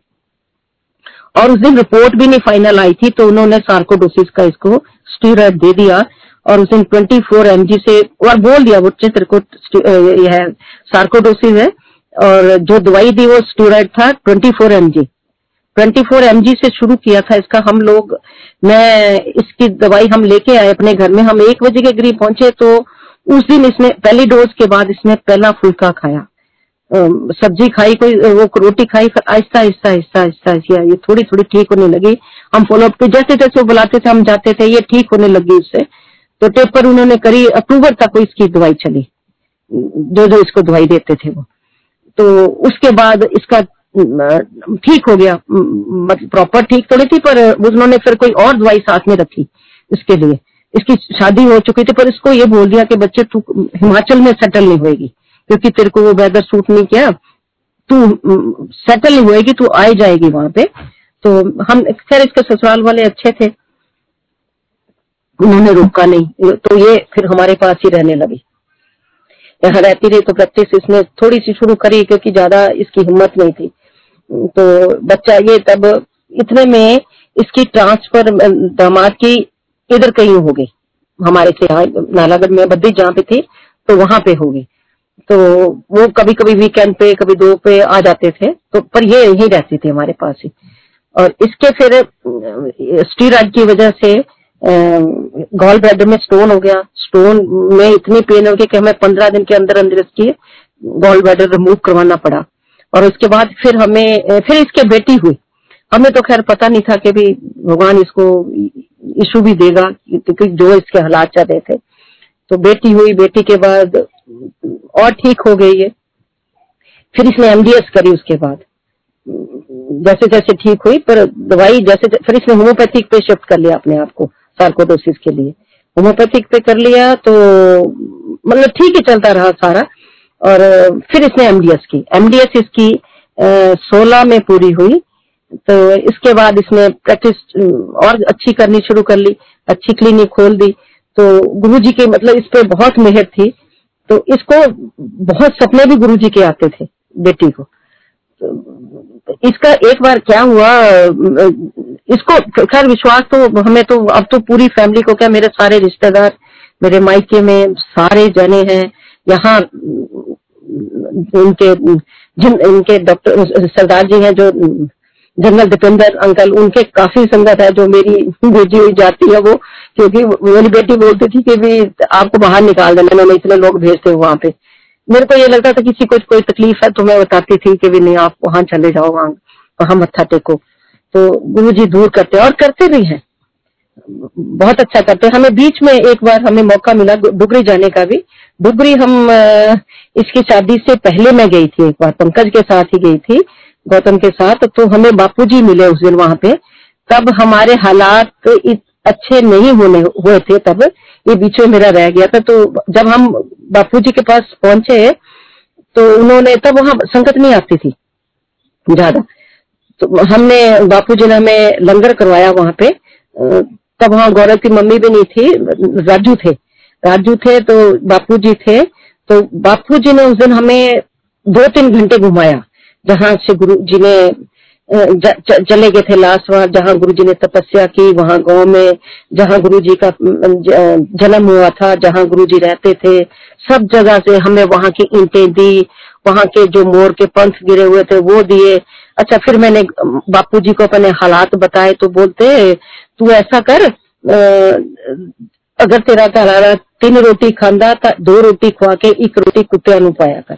और उस दिन रिपोर्ट भी नहीं फाइनल आई थी तो उन्होंने सार्कोडोसिस का इसको स्टीरोड दे दिया और उस दिन ट्वेंटी फोर एमजी से और बोल दिया, वो चित्र को सार्कोडोसिस है और जो दवाई दी वो स्टीरोड था twenty four M G twenty four MG से शुरू किया था इसका। हम लोग, मैं इसकी दवाई हम लेके आए अपने घर में। हम एक बजे के करीब पहुँचे तो उस दिन इसने, पहली डोज के बाद इसने पहला फुल्का खाया। सब्ज़ी खाई, कोई, वो रोटी खाई, फिर आहिस्ता आहिस्ता आहिस्ता आहिस्ता ये थोड़ी थोड़ी ठीक होने लगी। हम फॉलोअप के जैसे जैसे वो बुलाते थे, हम जाते थे, ये ठीक होने लगी उससे। तो टेपर उन्होंने करी, अक्टूबर तक इसकी दवाई चली। जो जो इसको दवाई देते थे वो। तो उसके बाद इसका ठीक हो गया मतलब प्रॉपर ठीक तो थी, पर उन्होंने फिर कोई और दवाई साथ में रखी इसके लिए। इसकी शादी हो चुकी थी, पर इसको ये बोल दिया कि बच्चे, तू हिमाचल में सेटल नहीं होएगी, क्योंकि तेरे को वो वेदर सूट नहीं किया। तू सेटल नहीं होएगी, तू आ जाएगी वहाँ पे। तो हम, खैर, इसके ससुराल वाले अच्छे थे। उन्होंने रोका नहीं। तो ये फिर हमारे पास ही रहने लगी। यहाँ रहती रही तो प्रैक्टिस इसने थोड़ी सी शुरू करी क्योंकि ज़्यादा इसकी हिम्मत नहीं थी। तो बच्चा ये तब इतने में इसकी ट्रांसफ़र दामाद की इधर कहीं हो गई। हमारे से यहाँ, नालागढ़ में बद्दी जहाँ पे थी तो वहाँ पे हो गई। तो वो कभी कभी वीकेंड पे, कभी दो पे आ जाते थे तो पर ये यही रहती थी हमारे पास ही। और इसके फिर स्टीराइड की वजह से गॉल ब्लैडर में स्टोन हो गया। स्टोन में इतनी पेन हो गई कि हमें पंद्रह दिन के अंदर अंदर इसकी गॉल ब्लैडर रिमूव करवाना पड़ा। और उसके बाद फिर हमें फिर इसके बेटी हुई। हमें तो खैर पता नहीं था कि भी भगवान इसको इशू भी देगा, क्योंकि जो इसके हालात चल रहे थे। तो बेटी हुई, बेटी के बाद और ठीक हो गई है फिर इसने एमडीएस करी उसके बाद। जैसे जैसे ठीक हुई, पर दवाई जैसे फिर इसने होम्योपैथिक पे शिफ्ट कर लिया अपने आप को। सार्कोडोसिस के लिए। होम्योपैथिक पे कर लिया तो मतलब ठीक ही चलता रहा सारा। और, फिर इसने एमडीएस की। एमडीएस इसकी सोलह में पूरी हुई। तो इसके बाद इसने प्रैक्टिस और अच्छी करनी शुरू कर ली। अच्छी क्लिनिक खोल दी। तो गुरु जी के मतलब इस पे बहुत मेहर थी। तो इसको बहुत सपने भी गुरु जी के आते थे, बेटी को। तो इसका एक बार क्या हुआ इसको खैर विश्वास तो हमें तो अब तो पूरी फैमिली को क्या मेरे सारे रिश्तेदार, मेरे मायके में सारे जने हैं, यहाँ उनके, जिन, इनके डॉक्टर, सरदार जी हैं जो, जनरल दीपेंद्र अंकल, उनके काफ़ी संगत है जो मेरी बेटी हुई जाती है वो, क्योंकि मेरी बेटी बोलती थी कि भी आपको बाहर निकाल देना मैं इतने लोग भेजते हूँ वहाँ पे। मेरे को ये लगता था किसी को कोई तकलीफ़ है तो मैं बताती थी कि भी नहीं, आप वहाँ चले जाओ, वहाँ वहाँ मत्था टेको। तो गुरु जी दूर करते और करते भी हैं। बहुत अच्छा करते हैं। हमें बीच में एक बार हमें मौका मिला डुगरी जाने का भी। डुगरी हम इसकी शादी से पहले मैं गई थी एक बार, पंकज के साथ ही गई थी, गौतम के साथ तो हमें बापूजी मिले उस दिन वहाँ पे। तब हमारे हालात अच्छे नहीं होने, हुए थे तब। ये बीच में मेरा रह गया था तो जब हम बापू जी के पास पहुँचे तो उन्होंने, तब वहाँ संगत नहीं आती थी। ज़्यादा। तो हमने, बापू जी ने हमें लंगर करवाया वहाँ पे। तब वहाँ गौरव की मम्मी भी नहीं थी, राजू थे। राजू थे तो बापू जी थे। तो बापू जी ने उस दिन हमें दो तीन घंटे घुमाया, जहाँ से गुरु जी ने चले गए थे लास्ट बार जहाँ गुरु जी ने तपस्या की वहाँ गाँव में, जहाँ गुरु जी का जन्म हुआ था, जहाँ गुरु जी रहते थे। सब जगह से हमें वहाँ की ईंटें दी, वहाँ के जो मोर के पंख गिरे हुए थे वो दिए। अच्छा फिर मैंने बापू जी को अपने हालात बताए तो बोलते तू ऐसा कर अगर तेरा घर तीन रोटी खांदा तो दो रोटी खुआ के एक रोटी कुत्तिया नु पाया कर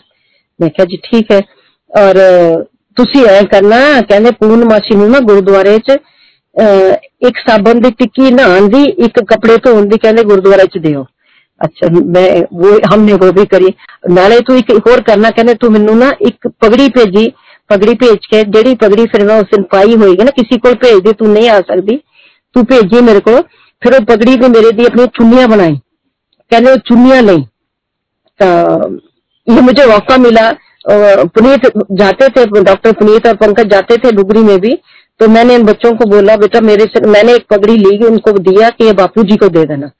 मैं क्या जी ठीक है और ਤੁਸੀਂ ਐ ਕਰਨਾ ਕਹਿੰਦੇ ਪੂਰਨਮਾਸ਼ੀ ਨੂੰ ਨਾ ਗੁਰਦੁਆਰੇ 'ਚ ਇੱਕ ਸਾਬਣ ਦੀ ਟਿੱਕੀ ਨਹਾਉਣ ਦੀ ਇੱਕ ਕੱਪੜੇ ਧੋਣ ਦੀ ਕਹਿੰਦੇ ਗੁਰਦੁਆਰੇ 'ਚ ਦਿਓ ਅੱਛਾ ਮੈਂ ਉਹ ਹਮਨੇ ਉਹ ਵੀ ਕਰੀ ਨਾਲੇ ਤੂੰ ਇੱਕ ਹੋਰ ਕਰਨਾ ਕਹਿੰਦੇ ਤੂੰ ਮੈਨੂੰ ਨਾ ਇੱਕ ਪਗੜੀ ਭੇਜੀ पगड़ी भेज के जेडी पगड़ी फिर मैं उस दिन पाई होगी ना, किसी को भेज दी, तू नहीं आ सकती तू भेजी मेरे को फिर वो पगड़ी ने मेरे दी अपनी चुनिया बनाई। कहने चुनिया नहीं ये मुझे मौका मिला। पुनीत जाते थे, डॉक्टर पुनीत और पंकज जाते थे डुगरी में भी। तो मैंने इन बच्चों को बोला, बेटा, मेरे से, मैंने एक पगड़ी ली, उनको दिया कि ये बापू जी को दे देना।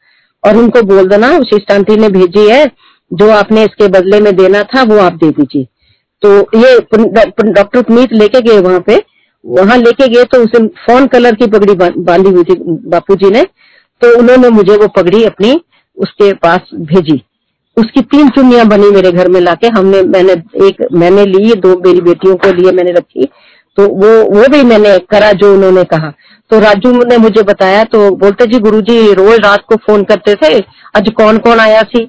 और उनको बोल देना, उसी आंटी ने भेजी है, जो आपने इसके बदले में देना था, वो आप दे दीजिए। तो ये डॉक्टर पुनीत लेके गए वहाँ पे। वहाँ लेके गए तो उसे फ़ोन कलर की पगड़ी बांधी हुई थी बापू जी ने। तो उन्होंने मुझे वो पगड़ी अपनी उसके पास भेजी। उसकी तीन चुनिया बनी मेरे घर में लाके। हमने, मैंने एक, मैंने ली, दो मेरी बेटियों को लिए मैंने रखी। तो वो वो भी मैंने करा जो उन्होंने कहा। तो राजू ने मुझे बताया तो बोलते, जी गुरुजी, रोज रात को फ़ोन करते थे। अज कौन कौन आया सी?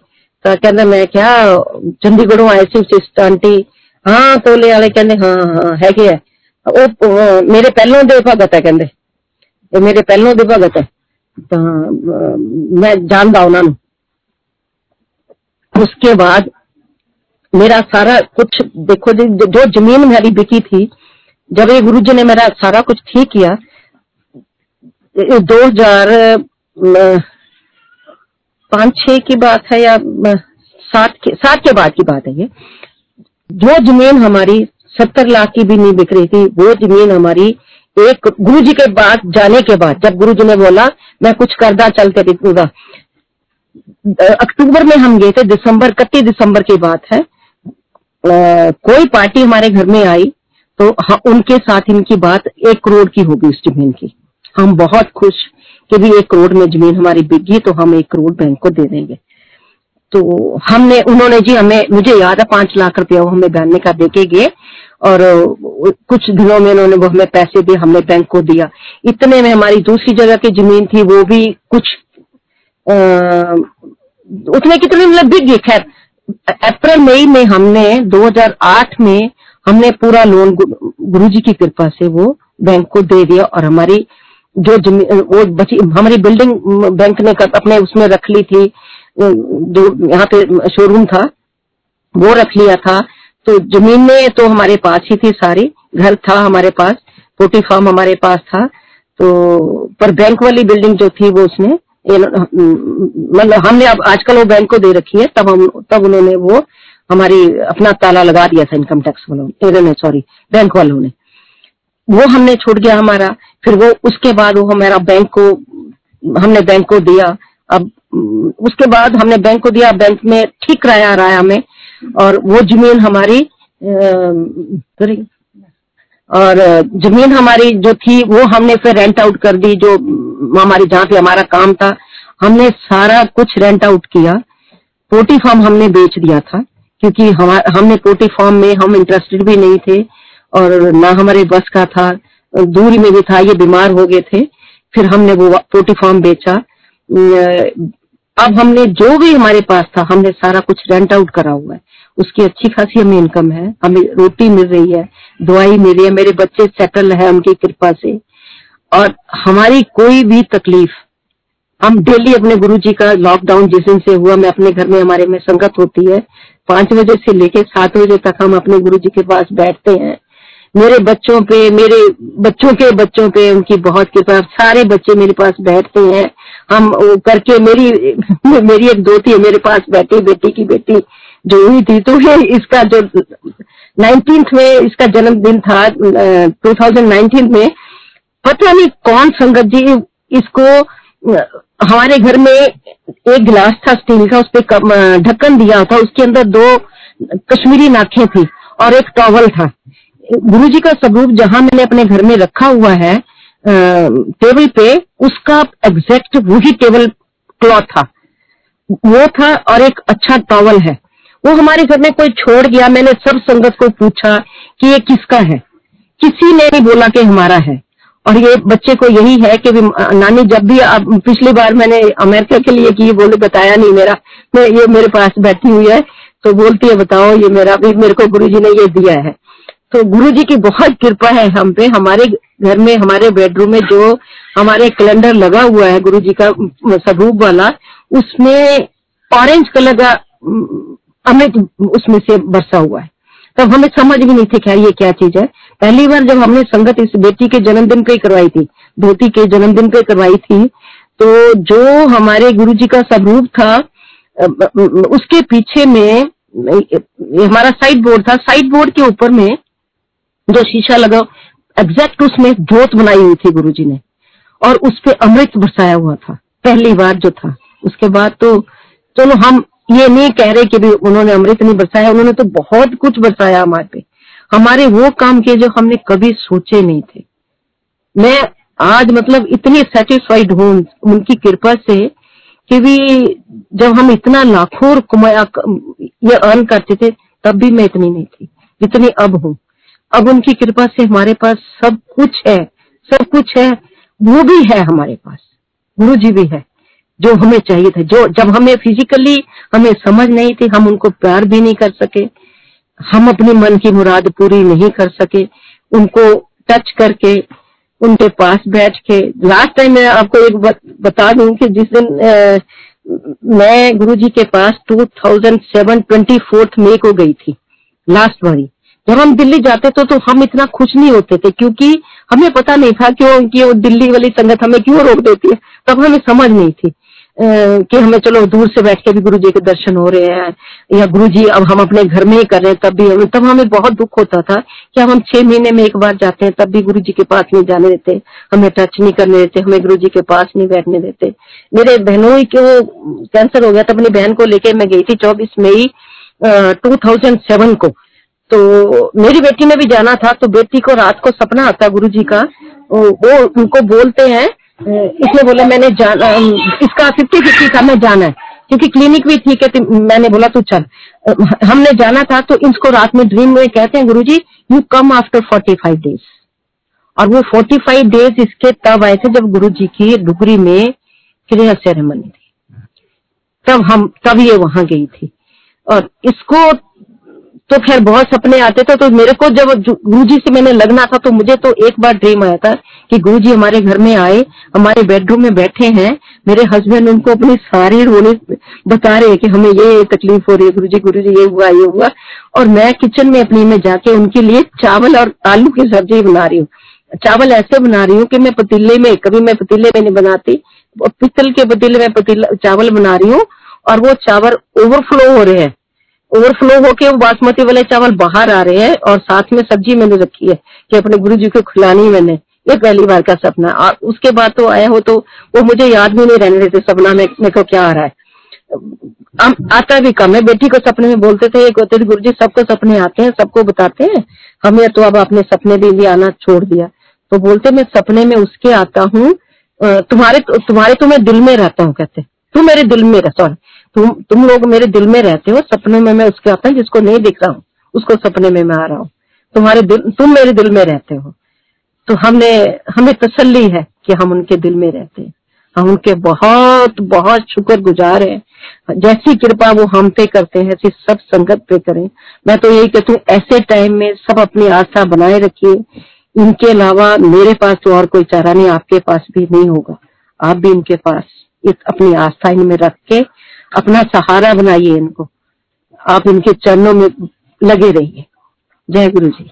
तो कहते मैं क्या, चंडीगढ़ आए सी, आंटी हाँ तोले वाले कहते हाँ हाँ है है ਉਹ ਮੇਰੇ ਪਹਿਲੋਂ ਦੇ ਭਗਤ ਹੈ ਕਹਿੰਦੇ ਇਹ ਮੇਰੇ ਪਹਿਲੋਂ ਦੇ ਭਗਤ ਹੈ ਤਾਂ ਮੈਂ ਜਾਣਦਾ ਉਹਨਾਂ ਨੂੰ उसके बाद मेरा सारा कुछ देखो जी जो जमीन मेरी बिकी थी जब ये गुरु जी ने मेरा सारा कुछ ठीक किया दो हजार पांच छह की बात है या सात के सात के बाद की बात है ये जो ज़मीन हमारी सत्तर लाख की भी नहीं बिक रही थी वो ज़मीन हमारी एक गुरु जी के बाद जाने के बाद जब गुरु जी ने बोला मैं कुछ करदा चल के बिकूँगा अक्टूबर में हम गए थे दिसंबर इकतीस दिसंबर की बात है। आ, कोई पार्टी हमारे घर में आई तो हाँ, उनके साथ इनकी बात एक करोड़ की होगी उस ज़मीन की। हम बहुत खुश कि भी एक करोड़ में ज़मीन हमारी बिक तो हम एक करोड़ बैंक को दे देंगे। तो हमने उन्होंने जी हमें मुझे याद है पाँच लाख रुपया वो हमें बनने का देके गए और कुछ दिनों में उन्होंने वो हमें पैसे दिए हमने बैंक को दिया। इतने में हमारी दूसरी जगह की ज़मीन थी वो भी कुछ उसमें कितने मतलब बिक गई? खैर अप्रैल मई में हमने 2008 में हमने पूरा लोन गुरु जी की कृपा से वो बैंक को दे दिया और हमारी जो ज़मीन वो बची हमारी बिल्डिंग बैंक ने कर, अपने उसमें रख ली थी। जो यहाँ पे शोरूम था, वो रख लिया था। तो ज़मीन में तो हमारे पास ही थी सारी, घर था हमारे पास, पोटी फार्म हमारे पास था। तो पर बैंक वाली बिल्डिंग जो थी वो उसने मतलब हमने अब आजकल वो बैंक को दे रखी है, तब हम, तब उन्होंने वो हमारी अपना ताला लगा दिया था इनकम टैक्स वालों ने सॉरी बैंक वालों ने। वो हमने छूट गया हमारा, फिर वो उसके बाद वो हमारा बैंक को, हमने बैंक को दिया। अब उसके बाद हमने बैंक को दिया बैंक में ठीक कराया रहा हमें और वो ज़मीन हमारी और ज़मीन हमारी जो थी, वो हमने फिर रेंट आउट कर दी, जो हमारी, जहाँ पे हमारा काम था, हमने सारा कुछ रेंट आउट किया। पोटी फार्म हमने बेच दिया था, क्योंकि हमने पोटी फार्म में हम इंटरेस्टेड भी नहीं थे, और ना हमारे बस का था, दूरी में भी था, ये बीमार हो गए थे, फिर हमने वो पोटी फार्म बेचा। अब हमने जो भी हमारे पास था, हमने सारा कुछ रेंट आउट करा हुआ है। उसकी अच्छी खासी हमें इनकम है। हमें रोटी मिल रही है, दवाई मिल रही है, मेरे बच्चे सेटल है उनकी कृपा से। और हमारी कोई भी तकलीफ़, हम डेली अपने गुरु जी का लॉकडाउन जिस दिन से हुआ, मैं अपने घर में, हमारे में संगत होती है, पाँच बजे से लेके सात बजे तक हम अपने गुरु जी के पास बैठते हैं। मेरे बच्चों पे, मेरे बच्चों के बच्चों पे उनकी बहुत कृपा, सारे बच्चे मेरे पास बैठते हैं। हम वो करके मेरी मेरी एक दोती है, मेरे पास बैठी, बेटी की बेटी जो हुई थी तो ये इसका जो नाइनटीन में इसका जन्मदिन था टू थाउज़ेंड में। पता नहीं कौन संगत जी, इसको हमारे घर में एक गिलास था स्टील का, उस पर ढक्कन दिया था, उसके अंदर दो कश्मीरी नाखें थी और एक टॉवल था। गुरु जी का स्वरूप जहाँ मैंने अपने घर में रखा हुआ है टेबल पे उसका एग्जैक्ट वही टेबल क्लॉथ था। वो था और एक अच्छा टॉवल है। वो हमारे घर में कोई छोड़ गया, मैंने सब संगत को पूछा कि ये किसका है? किसी ने नहीं बोला कि हमारा है। और ये बच्चे को यही है कि नानी जब भी आप, पिछली बार मैंने अमेरिका के लिए की, बोले, बताया नहीं मेरा, मैं, ये मेरे पास बैठी हुई है तो बोलती है, बताओ, ये मेरा भी मेरे को गुरु जी ने ये दिया है। तो गुरु जी की बहुत कृपा है हम पे, हमारे घर में, हमारे बेडरूम में जो हमारे कैलेंडर लगा हुआ है गुरु जी का स्वरूप वाला, उसमें ऑरेंज कलर का अमृत उसमें से बरसा हुआ है। तब हमें समझ भी नहीं थे क्या ये क्या चीज़ है। पहली बार जब हमने संगत इस बेटी के जन्मदिन पे करवाई थी, धोती के जन्मदिन पे करवाई थी तो जो हमारे गुरु जी का स्वरूप था उसके पीछे में हमारा साइड बोर्ड था। साइड बोर्ड के ऊपर में जो शीशा लगा एग्जैक्ट उसमें जोत बनाई हुई थी गुरु जी ने। और उस पर अमृत बरसाया हुआ था। पहली बार जो था। उसके बाद तो चलो हम ये नहीं कह रहे कि भी उन्होंने अमृत नहीं बरसाया, उन्होंने तो बहुत कुछ बरसाया हमारे पे। हमारे वो काम किए जो हमने कभी सोचे नहीं थे। मैं आज मतलब इतनी सेटिस्फाइड हूँ उनकी कृपा से कि भी जब हम इतना लाखों कमाया ये अर्न करते थे, तब भी मैं इतनी नहीं थी। जितनी अब हूँ। अब उनकी कृपा से हमारे पास सब कुछ है सब कुछ है वो भी है हमारे पास गुरु जी भी है जो हमें चाहिए था जो जब हमें फिजिकली हमें समझ नहीं थी हम उनको प्यार भी नहीं कर सके हम अपने मन की मुराद पूरी नहीं कर सके उनको टच करके उनके पास बैठ के लास्ट टाइम मैं आपको एक बता दूँ कि जिस दिन आ, मैं गुरु जी के पास 2007 ट्वेंटी फोर्थ मे को गई थी लास्ट बारी जब हम दिल्ली जाते थे तो हम इतना खुश नहीं होते थे, क्योंकि हमें पता नहीं था क्यों कि वो दिल्ली वाली संगत हमें क्यों रोक देती है। तब हमें समझ नहीं थी कि हमें चलो दूर से बैठ के भी गुरु जी के दर्शन हो रहे हैं, या गुरु जी अब हम अपने घर में ही कर रहे हैं, तब भी तब हमें बहुत दुख होता था कि हम छह महीने में एक बार जाते हैं, तब भी गुरु जी के पास नहीं जाने देते, हमें टच नहीं करने देते, हमें गुरु जी के पास नहीं बैठने देते। मेरे बहनों ही को कैंसर हो गया था अपनी बहन को लेके मैं गई थी चौबीस मई टू को। तो मेरी बेटी ने भी जाना था तो बेटी को रात को सपना आता गुरु जी का। वो उनको बोलते हैं इसने बोला मैंने जाना, इसका फिफ्टी फिफ्टी था, मैं जाना है। क्योंकि क्लिनिक भी ठीक है तो मैंने बोला, तू चल। हमने जाना था तो इसको रात में ड्रीम में कहते हैं, Guruji you come after forty five days और वो फोर्टी फाइव डेज़ इसके तब आए थे, जब गुरु जी की डुगरी में क्रिया सेरेमनी थी। तब हम, तब ये वहाँ गई थी। और इसको तो खैर, बहुत सपने आते थे तो मेरे को जब गुरु जी से मैंने लगना था तो मुझे तो एक बार ड्रीम आया था कि गुरु जी हमारे घर में आए, हमारे बेडरूम में बैठे हैं, मेरे हस्बैंड उनको अपनी सारी रोने बता रहे हैं कि हमें ये तकलीफ़ हो रही है गुरु जी गुरु जी ये हुआ ये हुआ। और मैं किचन में अपनी में जाके उनके लिए चावल और आलू की सब्ज़ी बना रही हूँ। चावल ऐसे बना रही हूँ कि मैं पतीले में, कभी मैं पतीले में नहीं बनाती पित्तल के पतीले में पतीला चावल बना रही हूँ और वो चावल ओवरफ्लो हो रहे हैं। ओवरफ्लो होके वो बासमती वाले चावल बाहर आ रहे हैं और साथ में सब्ज़ी मैंने रखी है कि अपने गुरु जी को खिलानी मैंने। ये पहली बार का सपना। और उसके बाद तो आया हो तो वो मुझे याद भी नहीं रहने देते सपना में मेरे को क्या आ रहा है। आ, आता भी कम है। बेटी को सपने में बोलते थे कहते गुरु जी सबको सपने आते हैं सबको बताते हैं। हमें तो अब अपने सपने भी, भी आना छोड़ दिया। तो बोलते मैं सपने में उसके आता हूँ। तुम्हारे तुम्हारे तो मैं दिल में रहता हूँ कहते। तू मेरे दिल में रह सॉरी तुम तुम लोग मेरे दिल में रहते हो, सपने में मैं उसके आता हूँ, जिसको नहीं दिख रहा हूँ, उसको सपने में मैं आ रहा हूँ। तुम्हारे दिल, तुम मेरे दिल में रहते हो। तो हमने हमें तसल्ली है कि हम उनके दिल में रहते हैं। हम उनके बहुत बहुत शुक्र गुजार है। जैसी कृपा वो हम पे करते हैं, ऐसी सब संगत पे करें। मैं तो यही कहती हूँ, ऐसे टाइम में सब अपनी आस्था बनाए रखिए। इनके अलावा मेरे पास तो और कोई चारा नहीं, आपके पास भी नहीं होगा। आप भी इनके पास इस अपनी आस्था इनमें रख के अपना सहारा बनाइए इनको। आप इनके चरणों में लगे रहिए। जय गुरु जी